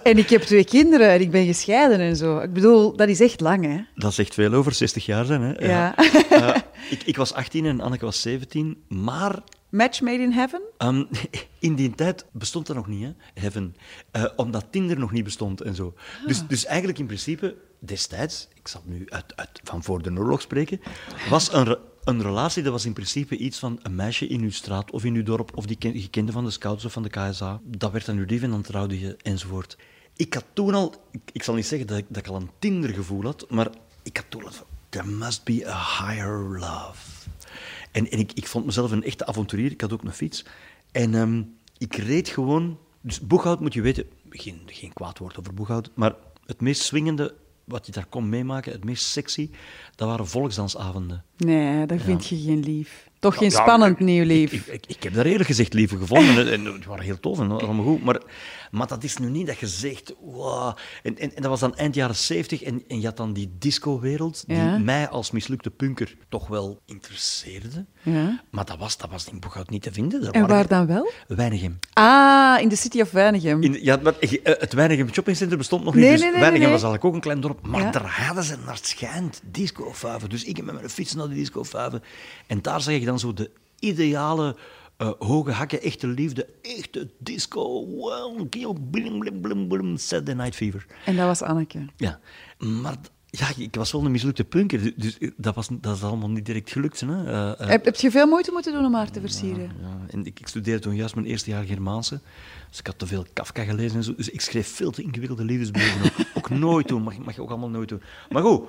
En ik heb twee kinderen en ik ben gescheiden en zo. Ik bedoel, dat is echt lang, hè? Dat zegt veel over 60 jaar zijn. Hè? Ja. Eh, ik, ik was 18 en Anneke was 17, maar Match made in heaven? Ehm, in die tijd bestond dat nog niet, hè, Heaven. Eh, omdat Tinder nog niet bestond en zo. Dus, dus eigenlijk in principe, destijds, ik zal nu uit, uit, van voor de oorlog spreken, was een, een relatie, dat was in principe iets van een meisje in uw straat of in uw dorp, of die je kende van de scouts of van de KSA. Dat werd dan uw lief en dan trouwde je, enzovoort. Ik had toen al, ik, zal niet zeggen dat ik, dat ik al een Tinder-gevoel had, maar ik had toen al van, there must be a higher love. En, en ik, ik vond mezelf een echte avonturier. Ik had ook een fiets. En ehm, ik reed gewoon... Dus Boeghout moet je weten... Geen, geen kwaad woord over Boeghout. Maar het meest swingende wat je daar kon meemaken, het meest sexy, dat waren volksdansavonden. Nee, daar vind je geen lief. Toch geen Ja, spannend ik- nieuw lief. Ik, ik, ik heb daar eerlijk gezegd liever gevonden. En, en het waren heel tof en allemaal goed. Maar, maar dat is nu niet dat je zegt... Wow. En, en, en dat was dan eind jaren zeventig. En, en je had dan die disco-wereld, die Ja. mij als mislukte punker toch wel interesseerde. Ja. Maar dat was, dat was in Boeghout niet te vinden. Daar En waar dan wel? Weinigem. Ah, in de City of Weinigem. In, ja, maar, eh, het Weinigem Shoppingcenter bestond nog niet, Nee, dus nee, nee, Weinigem was eigenlijk ook een klein dorp. Maar Ja. daar hadden ze naar het schijnt discofuiven. Dus ik heb met mijn fiets naar de discofuiven. En daar zag ik dan zo de ideale eh, hoge hakken, echte liefde, echte disco. Wow, blim, blim, blim, blim, blim, Saturday Night Fever. En dat was Anneke. Ja, maar ja, ik was wel een mislukte punker, du- dus dat, was, dat is allemaal niet direct gelukt. Hè. Eh, Heb, heb je veel moeite moeten doen om haar te versieren? ja, en ik, ik studeerde toen juist mijn eerste jaar Germaanse. Dus ik had te veel Kafka gelezen en zo. Dus ik schreef veel te ingewikkelde liefdesbrieven. ook, ook nooit doen, mag, mag je ook allemaal nooit doen. Maar goed,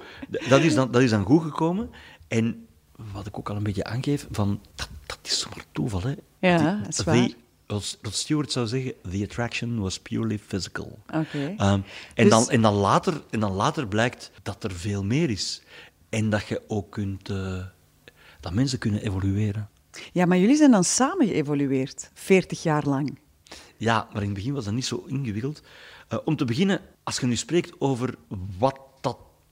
dat is dan, dat is dan goed gekomen. En wat ik ook al een beetje aangeef, van, dat, dat is zomaar toeval. Hè. Ja, Die- dat is Rod Rod Stewart zou zeggen, the attraction was purely physical. Oké. Ehm, en, Dus- dan, en, dan later, en dan later blijkt dat er veel meer is. En dat je ook kunt... eh, dat mensen kunnen evolueren. Ja, maar jullie zijn dan samen geëvolueerd, 40 jaar lang. Ja, maar in het begin was dat niet zo ingewikkeld. Eh, om te beginnen, als je nu spreekt over wat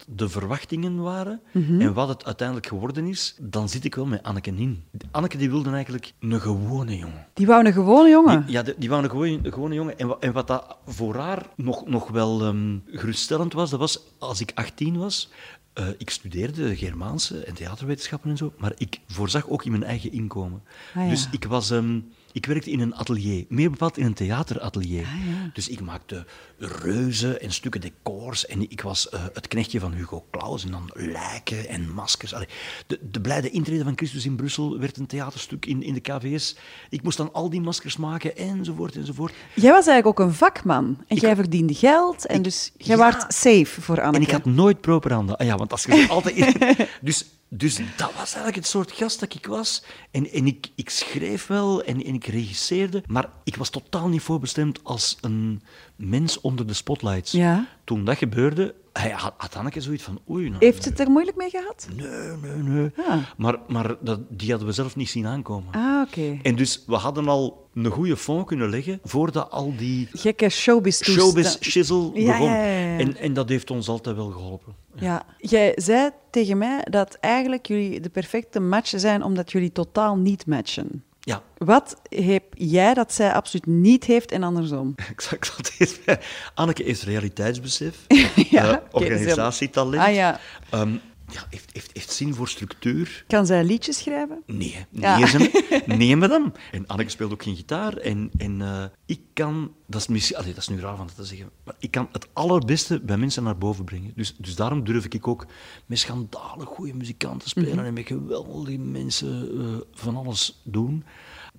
de verwachtingen waren Mhm. en wat het uiteindelijk geworden is, dan zit ik wel met Anneke in. Anneke die wilde eigenlijk een gewone jongen. Die wou een gewone jongen. Die, ja, die, die wou een gewone, een gewone jongen. En, en wat dat voor haar nog, nog wel ehm, geruststellend was, dat was als ik 18 was. eh, ik studeerde Germaanse en theaterwetenschappen en zo, maar ik voorzag ook in mijn eigen inkomen. Ah, ja. Dus ik was... ehm, ik werkte in een atelier, meer bepaald in een theateratelier. Ah, ja. Dus ik maakte reuzen en stukken decors. En ik was eh, het knechtje van Hugo Claus. En dan lijken en maskers. Allee, de, de blijde intrede van Christus in Brussel werd een theaterstuk in, in de KVS. Ik moest dan al die maskers maken, enzovoort, enzovoort. Jij was eigenlijk ook een vakman. En jij verdiende geld. En dus jij ja. waart safe voor Anneke. En ik had nooit properhanden. Ah ja, want als je altijd... dus, dus dat was eigenlijk het soort gast dat ik was. En, en ik, ik schreef wel en, en ik regisseerde, maar ik was totaal niet voorbestemd als een mens onder de spotlights. Ja. Toen dat gebeurde, hij had, had Anneke zoiets van... Oei, nou, Heeft het er moeilijk mee gehad? Nee, nee, nee. Ah. Maar, maar dat, die hadden we zelf niet zien aankomen. Ah, oké. En dus we hadden al een goede fond kunnen leggen voordat al die Gekke showbiz showbiz shizzle Ja, begon. ja, ja, ja. En, en dat heeft ons altijd wel geholpen. Ja, jij zei tegen mij dat eigenlijk jullie de perfecte match zijn omdat jullie totaal niet matchen. Ja, Wat heb jij dat zij absoluut niet heeft en andersom? bij- Anneke is realiteitsbesef, Ja, oké, organisatietalent, Ah, ja. ehm, ja, heeft, heeft, heeft zin voor structuur. Kan zij liedjes schrijven? Nee, nee, Ja. nee madame. En Anneke speelt ook geen gitaar. En, en eh, ik kan, dat is, misschien, allee, dat is nu raar van te zeggen, maar ik kan het allerbeste bij mensen naar boven brengen. Dus, dus daarom durf ik ook met schandalig goede muzikanten spelen Mhm. en met geweldige mensen eh, van alles doen.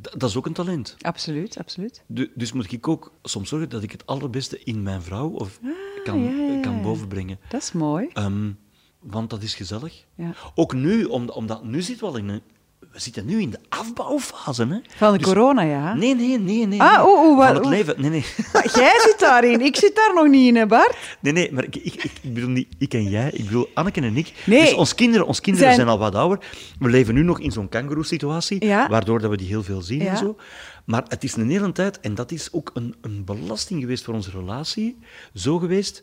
D- dat is ook een talent. Absoluut, absoluut. Du- dus moet ik ook soms zorgen dat ik het allerbeste in mijn vrouw of kan, Ah, ja, ja. kan bovenbrengen. Dat is mooi. Ehm, want dat is gezellig. Ja. Ook nu, om- omdat nu zitten we al in een... We zitten nu in de afbouwfase. Hè? Van de Dus- corona, ja. Nee, nee, nee. nee Ah, oeh, oeh, Van het leven. Nee, nee. Jij zit daarin, ik zit daar nog niet in, hè Bart? Nee, nee, maar ik, ik, ik, ik bedoel niet ik en jij. Ik bedoel Anneke en ik. Nee. Dus ons kinderen, ons kinderen Zijn- zijn... al wat ouder. We leven nu nog in zo'n kangoeroe-situatie, Ja. waardoor dat we die heel veel zien Ja. en zo. Maar het is een hele tijd, en dat is ook een, een belasting geweest voor onze relatie, zo geweest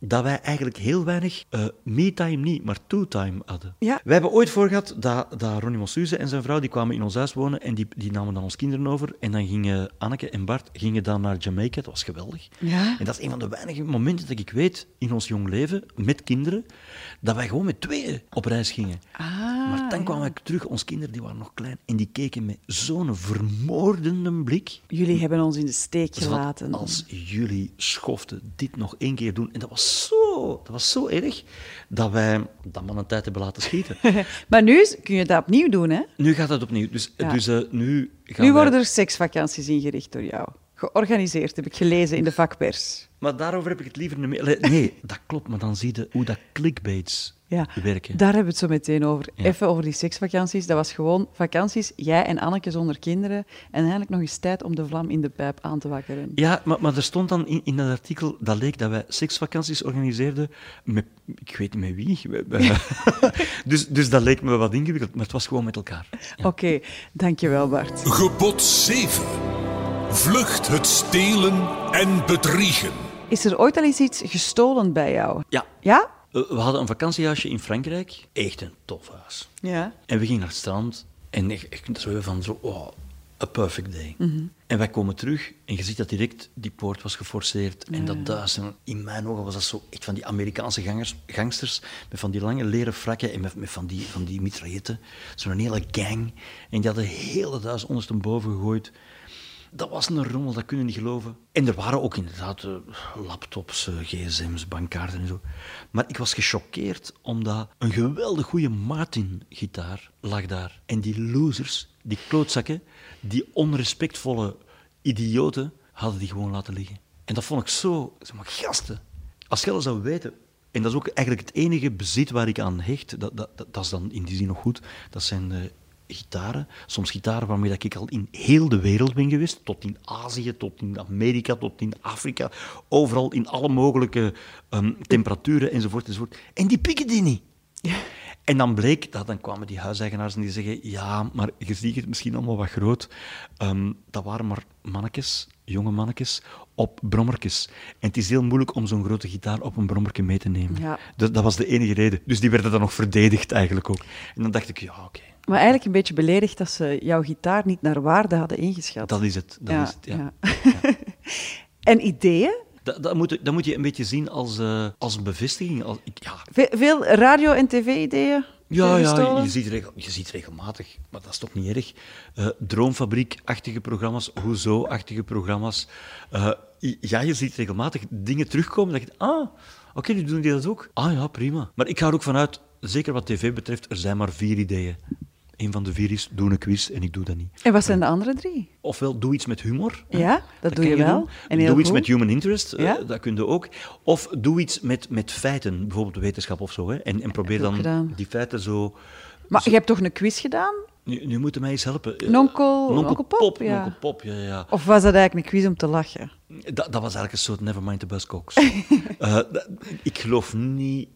dat wij eigenlijk heel weinig eh me-time niet, maar to-time hadden. Ja. Wij hebben ooit voor gehad dat, dat Ronnie Mossuze en zijn vrouw die kwamen in ons huis wonen en die, die namen dan ons kinderen over. En dan gingen Anneke en Bart gingen dan naar Jamaica. Dat was geweldig. Ja. En dat is een van de weinige momenten dat ik weet in ons jong leven, met kinderen, dat wij gewoon met tweeën op reis gingen. Ah, maar dan kwamen we terug, onze kinderen die waren nog klein, en die keken met zo'n vermoordende blik. Jullie hebben ons in de steek gelaten. als jullie schoften dit nog één keer doen. En dat was zo, dat was zo erg dat wij dat man een tijd hebben laten schieten. Maar nu kun je dat opnieuw doen, hè? nu gaat dat opnieuw. Dus, Ja. dus eh, nu gaan Nu wij- worden er seksvakanties ingericht door jou. Georganiseerd, heb ik gelezen in de vakpers. Maar daarover heb ik het liever niet meer. Nee, dat klopt, maar dan zie je hoe dat clickbaits Ja, werken. daar hebben we het zo meteen over. Ja. Even over die seksvakanties. Dat was gewoon vakanties, jij en Anneke zonder kinderen. En eigenlijk nog eens tijd om de vlam in de pijp aan te wakkeren. Ja, maar, maar er stond dan in, in dat artikel, dat leek dat wij seksvakanties organiseerden met, ik weet niet met wie. Dus, dus dat leek me wat ingewikkeld, maar het was gewoon met elkaar. Oké, dankjewel Bart. Gebod 7. Vlucht het stelen en bedriegen. Is er ooit al eens iets gestolen bij jou? Ja, Ja? Eh, we hadden een vakantiehuisje in Frankrijk. Echt een tof huis. Ja. En we gingen naar het strand en ik, ik zo van zo, oh, a perfect day. En wij komen terug en je ziet dat direct die poort was geforceerd en dat duizen. In mijn ogen was dat zo echt van die Amerikaanse gangers, gangsters met van die lange leren frakken en met, met van die, van die mitrailletten. Zo'n hele gang. En die hadden de hele duis ondersteboven gegooid. Dat was een rommel, dat kunnen niet geloven. En er waren ook inderdaad eh, laptops, eh, gsm's, bankkaarten en zo. Maar ik was gechoqueerd omdat een geweldig goede Martin-gitaar lag daar. En die losers, die klootzakken, die onrespectvolle idioten, hadden die gewoon laten liggen. En dat vond ik zo... Zeg maar, gasten, als je dat zou weten... En dat is ook eigenlijk het enige bezit waar ik aan hecht. Dat, dat, dat, is dan in die zin nog goed. Dat zijn de gitaren. Soms gitaren waarmee dat ik al in heel de wereld ben geweest. Tot in Azië, tot in Amerika, tot in Afrika. Overal in alle mogelijke ehm, temperaturen enzovoort, enzovoort. En die pikken die niet. En dan bleek, dat, dan kwamen die huiseigenaars en die zeggen, ja, maar je ziet het misschien allemaal wat groot. Ehm, dat waren maar mannetjes, jonge mannetjes, op brommertjes. En het is heel moeilijk om zo'n grote gitaar op een brommerke mee te nemen. Ja. Dat, dat was de enige reden. Dus die werden dan nog verdedigd eigenlijk ook. En dan dacht ik, ja, oké, Maar eigenlijk een beetje beledigd dat ze jouw gitaar niet naar waarde hadden ingeschat. dat is het. Dat Ja, is het ja. ja. en ideeën? Dat, dat, moet, dat moet je een beetje zien als, eh, als een bevestiging. Als, ik, ja, Ve- veel radio- en tv-ideeën? Ja, ja je, ziet regel, je ziet regelmatig, maar dat is toch niet erg. eh, Droomfabriek-achtige programma's, Hoezo-achtige programma's. Eh, ja, je ziet regelmatig dingen terugkomen dat je ah, oké, nu doen die dat ook. Ah ja, prima. Maar ik ga er ook vanuit, zeker wat tv betreft, er zijn maar vier ideeën. Een van de vier is, doe een quiz en ik doe dat niet. En wat zijn de andere drie? Ofwel, doe iets met humor. Ja, dat doe je wel. En doe iets met human interest, eh, Ja. dat kun je ook. Of doe iets met, met feiten, bijvoorbeeld wetenschap of zo. Hè. En, en probeer dan gedaan. die feiten zo... Maar je hebt toch een quiz gedaan? Nu, nu moeten mij eens helpen. Eh, Nonkel- Nonkel Nonkel Pop, Pop, ja. Nonkel Pop, ja, ja. Of was dat eigenlijk een quiz om te lachen? Dat, dat was eigenlijk een soort Nevermind the Buzzcocks. Eh, dat- ik geloof niet...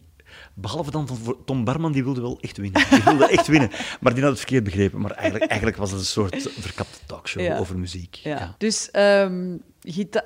Behalve dan van Tom Barman, die wilde wel echt winnen. Die wilde echt winnen. Maar die had het verkeerd begrepen. Maar eigenlijk, eigenlijk was het een soort verkapte talkshow Ja. over muziek. Ja. Dus ehm,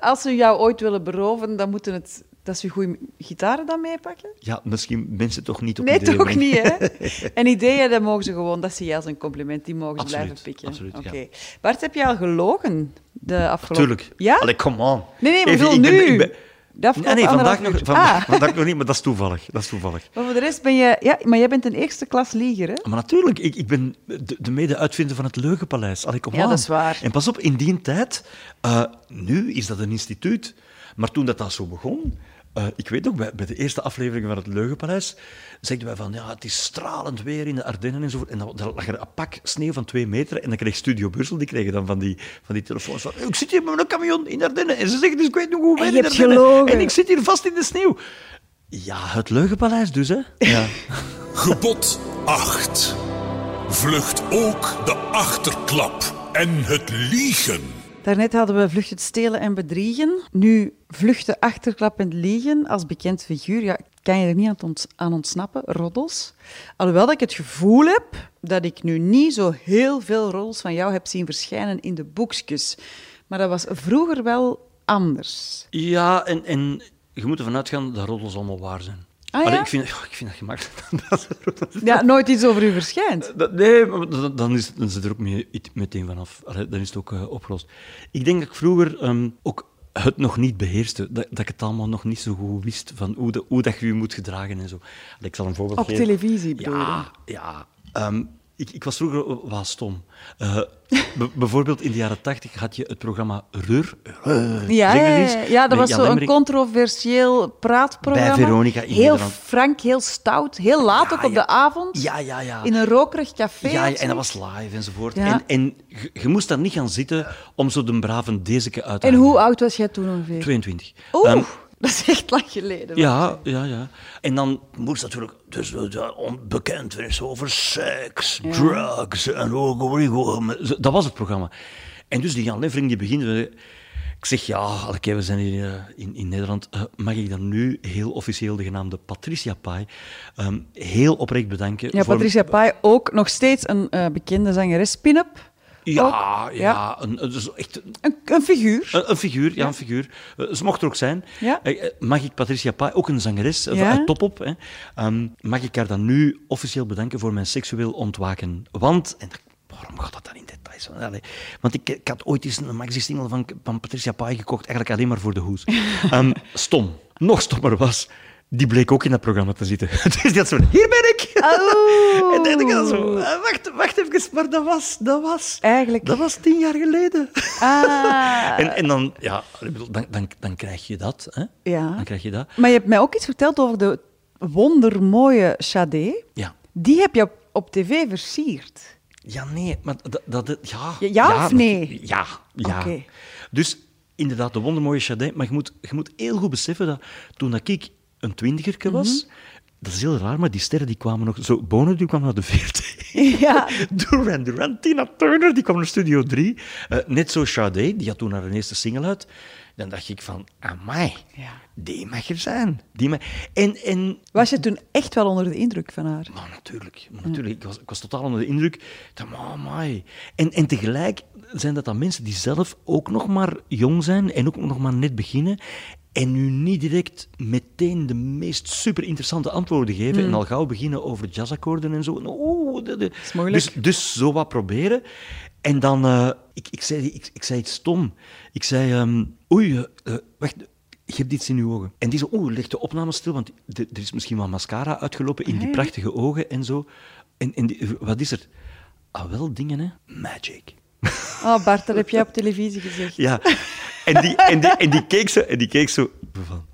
als ze jou ooit willen beroven, dan moeten het... Dat ze goede gitaren dan meepakken? Ja, misschien mensen toch niet op Nee, ideeën toch brengen. niet, hè? En ideeën, dat mogen ze gewoon, dat zie je als een compliment, die mogen ze Absoluut, blijven pikken. absoluut, ja. Bart, heb je al gelogen de afgelopen... Tuurlijk. Ja? Allee, come on. Nee, nee, maar Even, ik bedoel ben- nu. ik ben- De Nee, nee, vandaag nog, vandaag, Ah. vandaag nog niet, maar dat is toevallig. Dat is toevallig. Maar voor de rest ben je... Ja, maar jij bent een eerste klas lieger, hè? Maar natuurlijk, ik, ik ben de, de mede-uitvinder van het Leugenpaleis. Allee, kom Ja, aan. dat is waar. En pas op, in die tijd, eh, nu is dat een instituut. Maar toen dat, dat zo begon, eh, ik weet ook, bij, bij de eerste aflevering van het Leugenpaleis, zeiden wij van, ja, het is stralend weer in de Ardennen enzovoort. En dan, dan lag er een pak sneeuw van twee meter en dan kreeg Studio Brussel, die kregen dan van die, van die telefoons van, ik zit hier met een camion in de Ardennen. En ze zeggen, dus ik weet nog hoe je in Ardennen. En ik zit hier vast in de sneeuw. Ja, het Leugenpaleis dus, hè. Ja. Gebod 8. Vlucht ook de achterklap en het liegen. Daarnet hadden we Vlucht het stelen en bedriegen. Nu Vluchten achterklap en liegen als bekend figuur. Ja, kan je er niet aan ontsnappen, roddels. Alhoewel dat ik het gevoel heb dat ik nu niet zo heel veel roddels van jou heb zien verschijnen in de boekjes. Maar dat was vroeger wel anders. Ja, en, en je moet ervan uitgaan dat roddels allemaal waar zijn. Ah, ja? ik, vind, oh, ik vind dat gemakkelijk. Is- Ja, nooit iets over u verschijnt. dat- nee, maar dan, dan, is, dan zit er ook mee, meteen vanaf. Allee, dan is het ook eh, opgelost. Ik denk dat ik vroeger ehm, ook het nog niet beheerste. Dat, dat ik het allemaal nog niet zo goed wist van hoe, de, hoe dat je je moet gedragen en zo. Allee, ik zal een voorbeeld Op geven. televisie bedoel? Ja, ja. Ehm, ik, ik was vroeger wel stom. Eh, bijvoorbeeld in de jaren tachtig had je het programma Reur. Reur. Ja, ja, dat was zo'n controversieel praatprogramma. Bij Veronica in Heel frank, heel stout, heel laat Ja, ook op ja. de avond. Ja, ja, ja. In een rokerig café. Ja, en dat was live enzovoort. Ja. En, en je, moest daar niet gaan zitten om zo de brave dezeke uit te En hoe oud was jij toen ongeveer? 22. Oeh, Ehm, dat is echt lang geleden. ja, ja, ja. En dan moest natuurlijk dus, uh, onbekend wezen over seks, drugs en ook. Dat was het programma. En dus die Jan Levering die begint. eh, Ik zeg ja, oké, we zijn hier eh, in, in Nederland. Eh, mag ik dan nu heel officieel de genaamde Patricia Pai ehm, heel oprecht bedanken? Ja, voor- Patricia Pai, ook nog steeds een eh, bekende zangeres, pin-up. Ja, Ook, ja, Een, dus echt Een, een figuur. Een, een figuur, ja, een figuur. Eh, ze mocht er ook zijn. Ja. Eh, eh, Mag ik Patricia Pai, ook een zangeres, Ja. Topop, ehm, mag ik haar dan nu officieel bedanken voor mijn seksueel ontwaken? Want, en waarom gaat dat dan in details? Allee, want ik, ik had ooit eens een maxi-single van, van Patricia Pai gekocht, eigenlijk alleen maar voor de hoes. Ehm, stom. Nog stommer was, die bleek ook in dat programma te zitten. dus die had zo, hier ben ik! Oh. En dan ik dan zo, eh, wacht, wacht even, maar dat was, dat was... Eigenlijk. Dat was tien jaar geleden. Ah. En, en dan, ja, dan, dan, dan krijg je dat. Hè? Ja. Dan krijg je dat. Maar je hebt mij ook iets verteld over de wondermooie Sade. Ja. Die heb je op, tv versierd. Ja, nee, maar dat... dat ja, Ja, ja of nee? Ja, ja. Oké. Dus inderdaad, de wondermooie Chardin. Maar je moet, je moet heel goed beseffen dat toen dat ik een twintigerke was, dat is heel raar, maar die sterren die kwamen nog... Zo, Bono die kwam naar de 40. Ja. Duran Duran, Tina Turner, die kwam naar Studio 3. Eh, net zo Sade, die had toen haar eerste single uit. Dan dacht ik van, amai, Ja. die mag er zijn. Die mag... En, en Was je toen echt wel onder de indruk van haar? maar natuurlijk, maar natuurlijk. Ik, was, ik was totaal onder de indruk. Ik dacht, maar amai. En, en tegelijk zijn dat dan mensen die zelf ook nog maar jong zijn en ook nog maar net beginnen. En nu niet direct meteen de meest super interessante antwoorden geven. En al gauw beginnen over jazzakkoorden en zo. Oeh, de, de. is moeilijk. Dus, dus zo wat proberen. En dan, eh, ik, ik, zei, ik, ik zei iets stom. Ik zei, ehm, oei, eh, wacht, je hebt iets in je ogen. En die zo, oeh, leg de opname stil, want de- er is misschien wat mascara uitgelopen in die prachtige ogen en zo. En, en die- wat is er? Ah, wel dingen, hè? Magic. Oh, Bart, dat heb jij op televisie gezegd. Ja. En die, en die, en die, keek, zo, en die keek zo van...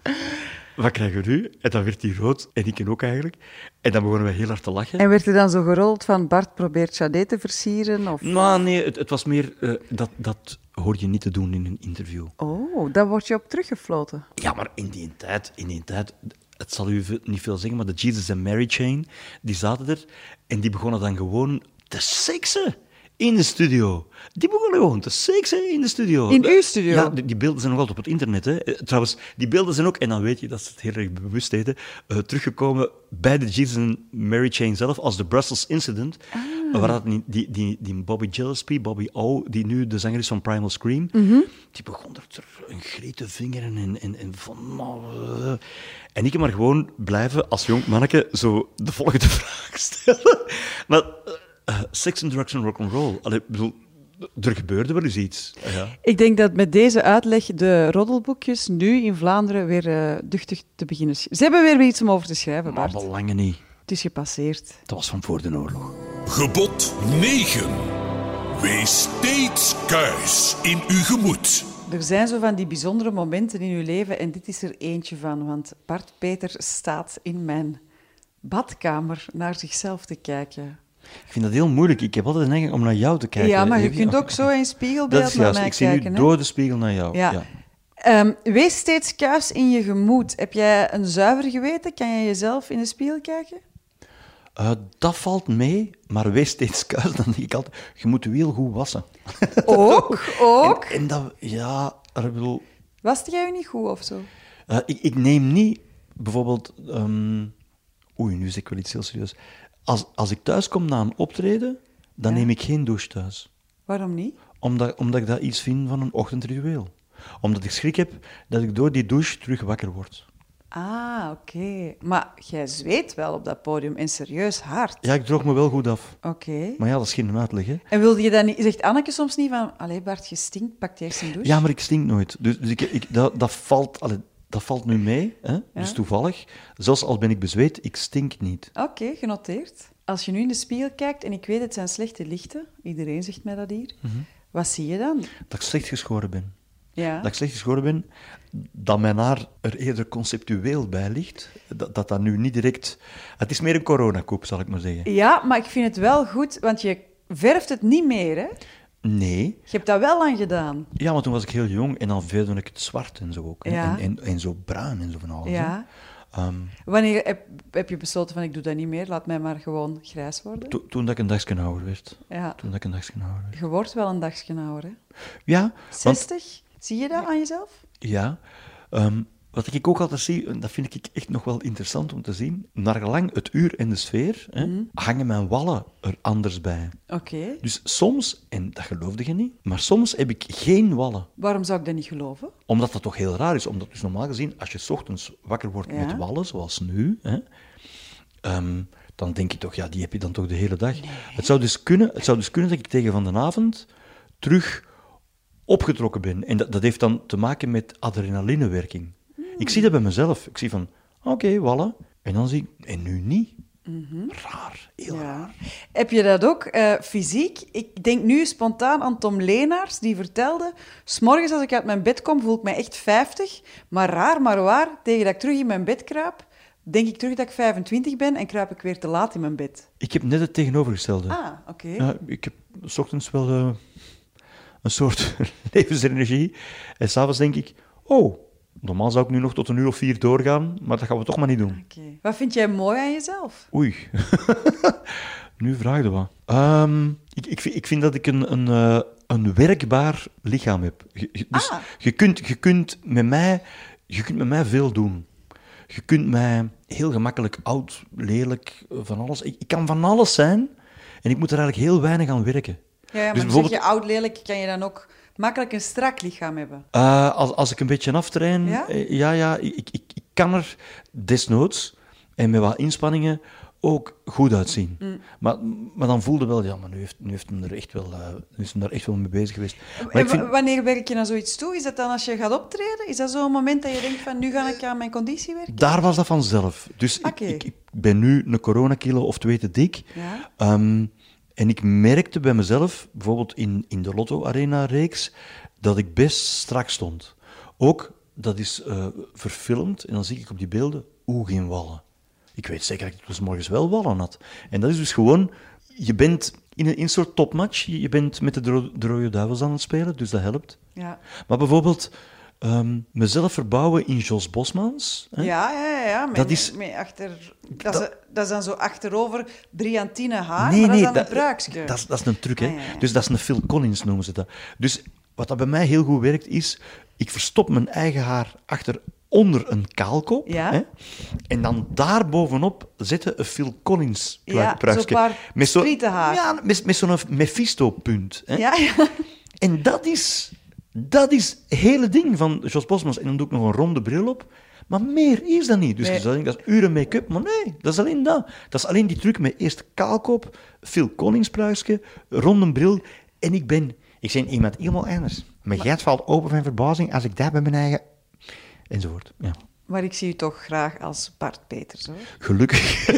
Wat krijgen we nu? En dan werd hij rood, en ik ook eigenlijk. En dan begonnen we heel hard te lachen. En werd er dan zo gerold van Bart probeert Sade te versieren? Of... Maar nee, het, het was meer... eh, dat, dat hoor je niet te doen in een interview. Oh, daar word je op teruggefloten. Ja, maar in die tijd, in die tijd, het zal u niet veel zeggen, maar de Jesus and Mary chain, die zaten er en die begonnen dan gewoon te seksen in de studio. Die begonnen gewoon te seksen in de studio. In uw studio? Ja, die, die beelden zijn nog altijd op het internet. Hè. Eh, Trouwens, die beelden zijn ook, en dan weet je dat ze het heel erg bewust deden, eh, teruggekomen bij de Jesus and Mary chain zelf als de Brussels Incident. Ah. Waar dat die, die, die, die Bobby Gillespie, Bobby O, die nu de zanger is van Primal Scream, Mhm. die begon er een greet te vingeren en, en, en van... nou, eh. En ik heb maar gewoon blijven, als jong manneke, zo de volgende vraag stellen. Maar eh, sex and drugs and rock'n'roll. Allee, bedoel, er gebeurde wel eens iets. Ja. Ik denk dat met deze uitleg de roddelboekjes nu in Vlaanderen weer eh, duchtig te beginnen. Ze hebben weer iets om over te schrijven, Maar Bart. belangen niet. Het is gepasseerd. Dat was van voor de oorlog. Gebod 9. Wees steeds kuis in uw gemoed. Er zijn zo van die bijzondere momenten in uw leven en dit is er eentje van. Want Bart Peter staat in mijn badkamer naar zichzelf te kijken. Ik vind dat heel moeilijk. Ik heb altijd de neiging om naar jou te kijken. ja, maar je kunt ook zo in Dat spiegelbeeld is naar juist. mij Ik zie kijken. nu hè? door de spiegel naar jou. Ja. ja. Ehm, wees steeds kuis in je gemoed. Heb jij een zuiver geweten? Kan je jezelf in de spiegel kijken? Eh, dat valt mee, maar wees steeds kuis. Dan denk ik altijd, je moet de wiel goed wassen. Ook, ook. En, en dat, ja, ik bedoel, Waste jij je niet goed of zo? eh, ik, ik neem niet bijvoorbeeld, ehm, oei, nu zeg ik wel iets heel serieus. Als, als ik thuis kom na een optreden, dan Ja. neem ik geen douche thuis. Waarom niet? Omdat, omdat ik dat iets vind van een ochtendritueel. Omdat ik schrik heb dat ik door die douche terug wakker word. Ah, oké. Maar jij zweet wel op dat podium en serieus hard. Ja, ik droog me wel goed af. Oké. Maar ja, dat is geen uitleg, hè. En wilde je dan niet... Zegt Anneke soms niet van... Allee, Bart, je stinkt, pak eerst een douche? Ja, maar ik stink nooit. Dus, dus ik, ik, dat, dat, valt, allee, dat valt nu mee. Hè? Dus toevallig. Zelfs al ben ik bezweet, ik stink niet. Oké, genoteerd. Als je nu in de spiegel kijkt, en ik weet het zijn slechte lichten, iedereen zegt mij dat hier, Mhm. wat zie je dan? Dat ik slecht geschoren ben. Ja. Dat ik slecht geschoren ben, dat mijn haar er eerder conceptueel bij ligt. Dat dat, dat nu niet direct... Het is meer een coronakoep, zal ik maar zeggen. ja, maar ik vind het wel goed, want je verft het niet meer, hè? Nee. Je hebt dat wel aan gedaan. Ja, want toen was ik heel jong en dan veelde ik het zwart en zo ook. Ja. En, en, en zo bruin en zo van alles. Ja. Ehm, Wanneer heb, heb je besloten van ik doe dat niet meer, laat mij maar gewoon grijs worden? to- toen dat ik een dagje ouder werd. Ja. Toen dat ik een dagje ouder werd. Je wordt wel een dagje ouder, hè? Ja, want 60? Zie je dat aan jezelf? Ja. Ehm, wat ik ook altijd zie, en dat vind ik echt nog wel interessant om te zien, naar gelang het uur en de sfeer, hè, Mhm. hangen mijn wallen er anders bij. Oké. Dus soms, en dat geloofde je niet, maar soms heb ik geen wallen. Waarom zou ik dat niet geloven? Omdat dat toch heel raar is. Omdat dus normaal gezien, als je 's ochtends wakker wordt Ja. met wallen, zoals nu, hè, ehm, dan denk je toch, ja, die heb je dan toch de hele dag. Het, zou dus kunnen, het zou dus kunnen dat ik tegen van de avond terug opgetrokken ben. En dat, dat heeft dan te maken met adrenalinewerking. Ik zie dat bij mezelf. Ik zie van, oké, wallen. En dan zie ik, en nu niet. Raar, heel raar. Heb je dat ook eh, fysiek? Ik denk nu spontaan aan Tom Leenaars, die vertelde... S'morgens als ik uit mijn bed kom, voel ik mij echt 50. Maar raar, maar waar, tegen dat ik terug in mijn bed kruip... denk ik terug dat ik 25 ben en kruip ik weer te laat in mijn bed. Ik heb net het tegenovergestelde. Ah, oké. Ja, ik heb 's ochtends wel eh, een soort levensenergie. En s'avonds denk ik, oh, Normaal zou ik nu nog tot een uur of vier doorgaan, maar dat gaan we toch maar niet doen. Oké. Wat vind jij mooi aan jezelf? Oei. nu vraag je wat. Ehm, ik, ik, vind, ik vind dat ik een, een, eh, een werkbaar lichaam heb. Je, dus Ah. je, kunt, je, kunt met mij, je kunt met mij veel doen. Je kunt mij heel gemakkelijk oud, lelijk, van alles. Ik, ik kan van alles zijn en ik moet er eigenlijk heel weinig aan werken. Ja, ja maar Dus bijvoorbeeld- zeg je oud lelijk, kan je dan ook makkelijk een strak lichaam hebben. Eh, als, als ik een beetje aftrain, Ja? eh, ja, ja ik, ik, ik kan er desnoods en met wat inspanningen ook goed uitzien. Mm. Maar, maar dan voelde wel, ja, maar nu heeft, nu heeft hem er echt wel, eh, nu is daar echt wel mee bezig geweest. Maar En ik vind, wa- Wanneer werk je naar zoiets toe? Is dat dan als je gaat optreden? Is dat zo'n moment dat je denkt van, nu ga ik aan mijn conditie werken? daar was dat vanzelf. Dus ik- Oké. ik, ik ben nu een coronakilo of twee te dik. Ja. Ehm, en ik merkte bij mezelf, bijvoorbeeld in, in de Lotto Arena reeks, dat ik best strak stond. Ook, dat is eh, verfilmd, en dan zie ik op die beelden, oeh, geen wallen. Ik weet zeker dat ik dus morgens wel wallen had. En dat is dus gewoon, je bent in een, in een soort topmatch, je je bent met de, Dro- de Rode Duivels aan het spelen, dus dat helpt. Ja. Maar bijvoorbeeld, ehm, mezelf verbouwen in Jos Bosmans. hè? Ja, ja, ja. Met, Dat is- met achter, dat, is, dat is dan zo achterover briantine haar, Nee, maar dat nee, is dan een dat, is- dat is een truc, hè. Ah, ja, ja. Dus dat is een Phil Collins, noemen ze dat. Dus wat dat bij mij heel goed werkt, is... Ik verstop mijn eigen haar achter onder een kaalkop. Ja. Hè, en dan daar bovenop zetten een Phil Collins Ja, zo'n pruikje. Met zo- sprietenhaar. Ja, met, met zo'n Mephisto-punt. Hè. Ja, ja. En dat is, dat is het hele ding van Jos Bosmans. En dan doe ik nog een ronde bril op. Maar meer is dat niet. Dus Nee. dat is uren make-up. Maar nee, dat is alleen dat. Dat is alleen die truc met eerst kaalkop, Phil Collins pruisje, ronde bril. En ik ben... Ik ben iemand helemaal anders. Mijn geit valt open van verbazing als ik daar bij mijn eigen... Enzovoort. Ja. Maar ik zie u toch graag als Bart Peters, hoor. Gelukkig.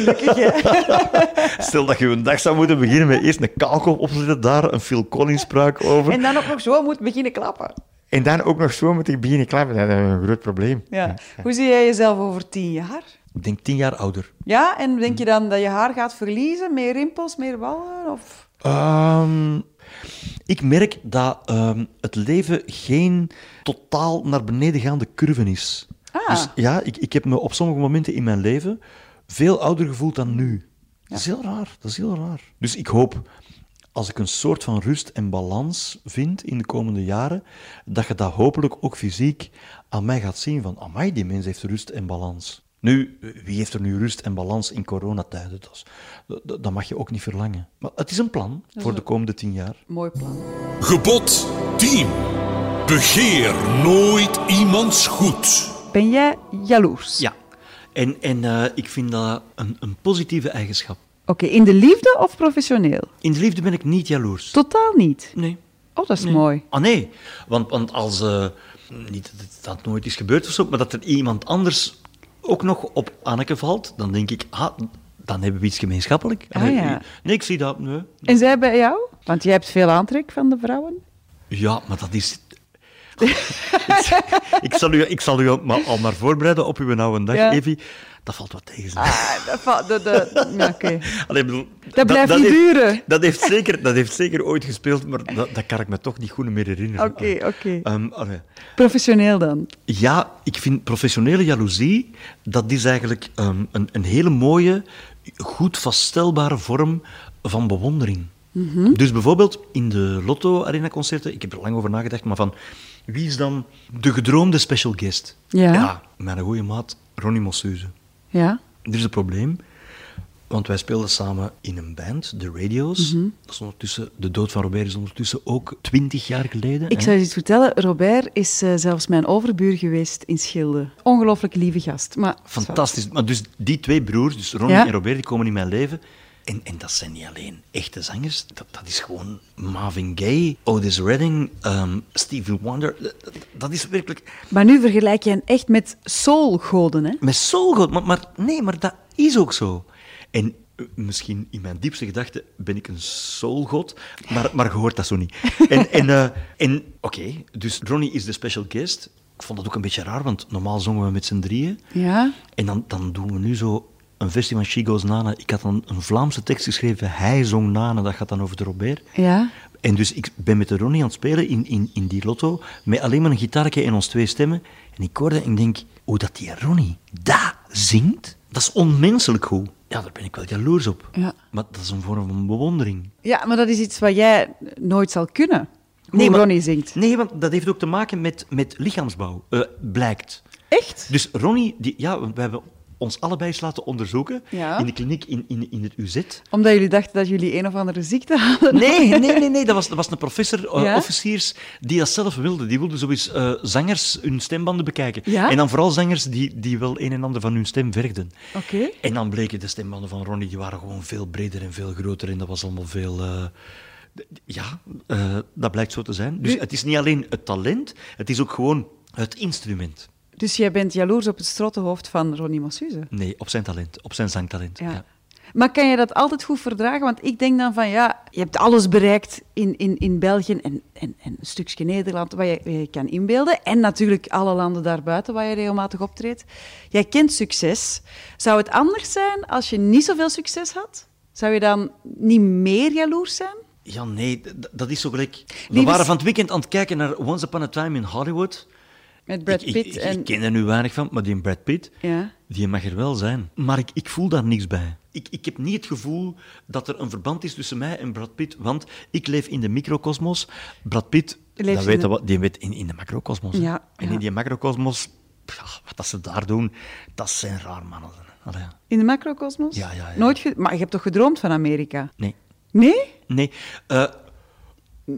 Stel dat je een dag zou moeten beginnen met eerst een kaalkop opzetten, daar een Phil Collins pruik over. En dan ook nog zo moet beginnen klappen. En dan ook nog zo moet ik beginnen klappen. Dat is een groot probleem. Ja. Hoe zie jij jezelf over tien jaar? Ik denk tien jaar ouder. Ja, en denk je dan dat je haar gaat verliezen? Meer rimpels, meer wallen? Of... Ehm, ik merk dat ehm, het leven geen totaal naar beneden gaande curve is. Ah. Dus ja, ik, ik heb me op sommige momenten in mijn leven veel ouder gevoeld dan nu. Dat is heel raar, dat is heel raar. Dus ik hoop, als ik een soort van rust en balans vind in de komende jaren, dat je dat hopelijk ook fysiek aan mij gaat zien van, amai, die mens heeft rust en balans. Nu, wie heeft er nu rust en balans in coronatijden? Dat, is- dat, dat mag je ook niet verlangen. Maar het is een plan voor de komende tien jaar. Mooi plan. Gebod 10. Begeer nooit iemands goed. Ben jij jaloers? Ja, en, en eh, ik vind dat een, een positieve eigenschap. Oké, in de liefde of professioneel? In de liefde ben ik niet jaloers. Totaal niet. Nee. Oh, dat is mooi. Ah nee, want, want als... eh, niet dat het dat nooit is gebeurd of zo, maar dat er iemand anders ook nog op Anneke valt, dan denk ik, ah, dan hebben we iets gemeenschappelijk. Ah, ja. Nee, ik zie dat, nee. En zij bij jou? Want jij hebt veel aantrek van de vrouwen. Ja, maar dat is... ik, zal u, ik zal u maar, al maar voorbereiden op uw oude dag, Ja. Evie. Dat valt wat tegen. Ah, dat ja. Allee, bedoel, Dat blijft niet heeft- duren. Dat heeft, zeker, dat heeft zeker ooit gespeeld, maar dat, dat kan ik me toch niet goed meer herinneren. Oké, oké. Ehm. Professioneel dan? Ja, ik vind professionele jaloezie, dat is eigenlijk ehm, een, een hele mooie, goed vaststelbare vorm van bewondering. Mhm. Dus bijvoorbeeld in de Lotto Arena concerten, ik heb er lang over nagedacht, maar van wie is dan de gedroomde special guest? Ja. Ja, mijn goede maat Ronnie Mossuze. Ja. Er is een probleem, want wij speelden samen in een band, de Radios. Mhm. Dat is ondertussen, de dood van Robert is ondertussen ook twintig jaar geleden. Ik hè. zou je iets vertellen. Robert is eh, zelfs mijn overbuur geweest in Schilde. Ongelooflijk lieve gast. Maar, Fantastisch. Maar dus die twee broers, dus Ronnie Ja. en Robert, die komen in mijn leven. En, en dat zijn niet alleen echte zangers, dat, dat is gewoon Marvin Gaye, Otis Redding, ehm, Stevie Wonder. Dat, is werkelijk... Maar nu vergelijk je hen echt met soulgoden, hè? Met soulgood, maar, maar nee, maar dat is ook zo. En eh, misschien in mijn diepste gedachte ben ik een soulgod, maar, maar je hoort dat zo niet. En, en, eh, en oké, dus Ronnie is de special guest. Ik vond dat ook een beetje raar, want normaal zongen we met z'n drieën. Ja. En dan, dan doen we nu zo een versie van She Goes Nana. Ik had dan een Vlaamse tekst geschreven. Hij zong Nana, dat gaat dan over de Robert. Ja. En dus ik ben met de Ronnie aan het spelen in, in, in die lotto, met alleen maar een gitaartje en ons twee stemmen. En ik hoorde en ik denk, hoe dat die Ronnie dat zingt, dat is onmenselijk goed. Ja, daar ben ik wel jaloers op. Ja. Maar dat is een vorm van bewondering. Ja, maar dat is iets wat jij nooit zal kunnen. Hoe Nee, maar- Ronnie zingt. Nee, want dat heeft ook te maken met, met lichaamsbouw, eh, blijkt. Echt? Dus Ronnie, die, ja, we hebben ons allebei eens laten onderzoeken Ja. in de kliniek in, in, in het UZ. Omdat jullie dachten dat jullie een of andere ziekte hadden? Nee, nee, nee, nee. Dat, was, dat was een professor, eh, Ja? officiers, die dat zelf wilde. Die wilde zo eens eh, zangers hun stembanden bekijken. Ja? En dan vooral zangers die, die wel een en ander van hun stem vergden. Oké. En dan bleken de stembanden van Ronnie, die waren gewoon veel breder en veel groter. En dat was allemaal veel... eh, ja, dat blijkt zo te zijn. Dus het is niet alleen het talent, het is ook gewoon het instrument. Dus jij bent jaloers op het strottenhoofd van Ronnie Massuze? Nee, op zijn talent, op zijn zangtalent. Ja. ja. Maar kan je dat altijd goed verdragen? Want ik denk dan van ja, je hebt alles bereikt in, in, in België en, en, en een stukje Nederland waar je, waar je kan inbeelden. En natuurlijk alle landen daarbuiten waar je regelmatig optreedt. Jij kent succes. Zou het anders zijn als je niet zoveel succes had? Zou je dan niet meer jaloers zijn? Ja, nee, dat is zo gelijk. We waren van het weekend aan het kijken naar Once Upon a Time in Hollywood. Met Brad Ik- Pitt ik, ik, en... ik ken er nu weinig van, maar die Brad Pitt, Ja. die mag er wel zijn. Maar ik, ik voel daar niks bij. Ik, ik heb niet het gevoel dat er een verband is tussen mij en Brad Pitt, want ik leef in de microcosmos. Brad Pitt, dat weet de- wat, die weet in, in de macrocosmos. Ja, En in die macrocosmos, wat dat ze daar doen, dat zijn raar mannen. Allee. In de macrocosmos? Ja, ja, ja. Nooit maar je hebt toch gedroomd van Amerika? Nee. Nee? Nee. Eh,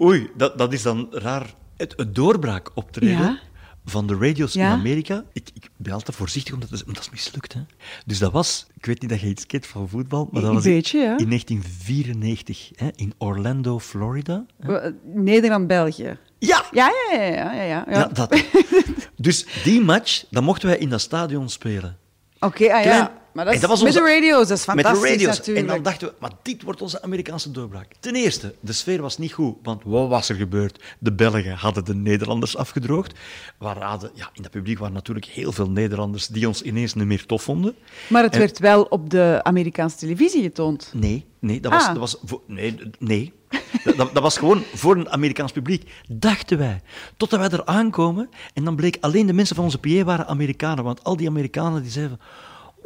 oei, dat, dat is dan raar. Het, het doorbraak optreden Ja. Van de radio's Ja. in Amerika. Ik, ik ben altijd voorzichtig, omdat dat dat is mislukt. Hè. Dus dat was, ik weet niet dat je iets kent van voetbal, maar dat was beetje, ja. in 1994 hè, in Orlando, Florida. Eh, Nederland-België. Ja! Ja, ja, ja, ja, ja, ja. ja dat. dus die match, dan mochten wij in dat stadion spelen. Oké, ah, ja. Klein- Maar dat En is, dat was met de onze- radio's, dat is Met fantastisch de radio's. natuurlijk. En dan dachten we, maar dit wordt onze Amerikaanse doorbraak. Ten eerste, de sfeer was niet goed, want wat was er gebeurd? De Belgen hadden de Nederlanders afgedroogd. Hadden, ja, in dat publiek waren natuurlijk heel veel Nederlanders die ons ineens niet meer tof vonden. Maar het En- werd wel op de Amerikaanse televisie getoond. Nee, nee, dat was, Ah. dat was nee, nee. dat, dat- dat was gewoon voor een Amerikaans publiek, dachten wij. Totdat wij er aankomen en dan bleek alleen de mensen van onze PA waren Amerikanen, want al die Amerikanen die zeiden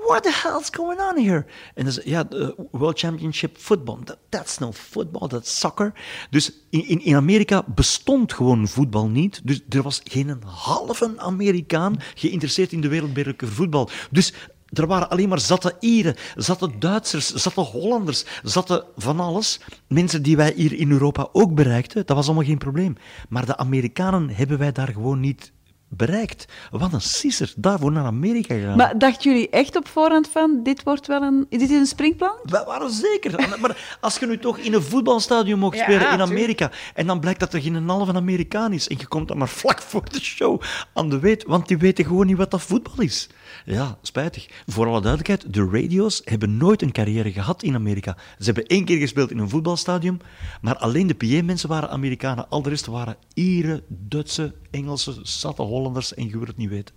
What the hell's going on here? En zei ja, World Championship Football. That, that's no football, that's soccer. Dus in, in, Amerika bestond gewoon voetbal niet. Dus er was geen halve Amerikaan geïnteresseerd in de wereldbekerlijke voetbal. Dus er waren alleen maar zatte Ieren, zatte Duitsers, zatte Hollanders, zatte van alles. Mensen die wij hier in Europa ook bereikten, dat was allemaal geen probleem. Maar de Amerikanen hebben wij daar gewoon niet bereikt. Wat een sisser, daarvoor naar Amerika gegaan. Maar dachten jullie echt op voorhand van, dit wordt wel een... Dit is een springplan? Wij waren zeker. Maar als je nu toch in een voetbalstadion mocht Ja, spelen in tuurlijk. Amerika en dan blijkt dat er geen halve Amerikaan is en je komt dan maar vlak voor de show aan de weet, want die weten gewoon niet wat dat voetbal is. Ja, spijtig. Voor alle duidelijkheid, de radio's hebben nooit een carrière gehad in Amerika. Ze hebben één keer gespeeld in een voetbalstadion, maar alleen de PA-mensen waren Amerikanen. Al de rest waren Ieren, Duitse, Engelse, zatte Hollanders en je wilt het niet weten.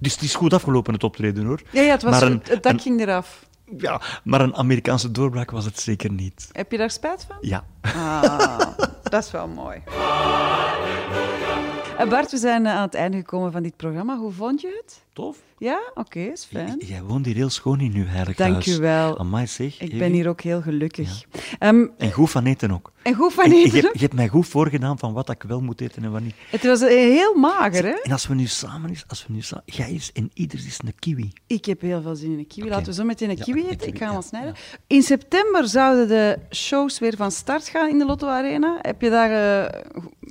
Dus het is goed afgelopen, het optreden, hoor. Ja, ja het, was, een- het, dak een- ging eraf. ja, maar een Amerikaanse doorbraak was het zeker niet. Heb je daar spijt van? Ja. Ah, dat is wel mooi. Eh, Bart, we zijn eh, aan het einde gekomen van dit programma. Hoe vond je het? Tof. Ja? Oké, is fijn. J- Jij woont hier heel schoon in uw heilig Dank huis. u wel. Amai, zeg. Ik ben hier ook heel gelukkig. Ehm, En goed van eten ook. en goed van En- en je, eten. je hebt mij goed voorgedaan van wat ik wel moet eten en wat niet. Het was eh, heel mager, hè? En als we nu samen is, als we nu samen, jij is en ieder is een kiwi. Ik heb heel veel zin in een kiwi. Laten we zo meteen een Ja, kiwi een eten. kiwi, Ik ga hem al snijden. In september zouden de shows weer van start gaan in de Lotto Arena. Heb je daar, eh,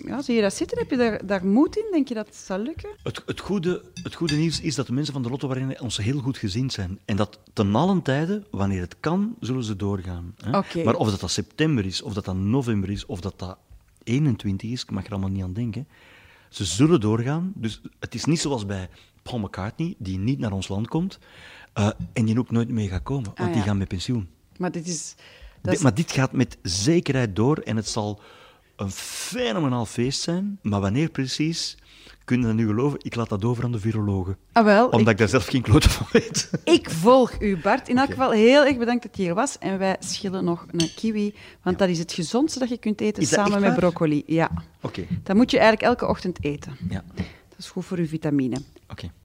ja, zie je dat zitten? Heb je daar, daar moed in? Denk je dat het zal lukken? Het, het, goede, het goede nieuws is dat de mensen van de Lotto Arena ons heel goed gezien zijn. En dat ten allen tijde, wanneer het kan, zullen ze doorgaan. Hè? Maar of dat, dat september is, of dat dat november is, of dat dat 21 is, ik mag er allemaal niet aan denken. Ze zullen doorgaan. Dus het is niet zoals bij Paul McCartney, die niet naar ons land komt. eh, en die ook nooit mee gaat komen, want Ah, die gaan met pensioen. Maar dit is... Dat Dit- is Maar dit gaat met zekerheid door en het zal een fenomenaal feest zijn. Maar wanneer precies, Kun je dat nu geloven? Ik laat dat over aan de virologen. Ah, wel, Omdat ik, ik, daar zelf geen klote van weet. ik volg u, Bart. In elk geval heel erg bedankt dat je hier was. En wij schillen nog een kiwi, want dat is het gezondste dat je kunt eten samen met broccoli. Ja, Oké, dat moet je eigenlijk elke ochtend eten. ja. Dat is goed voor uw vitamine. Oké.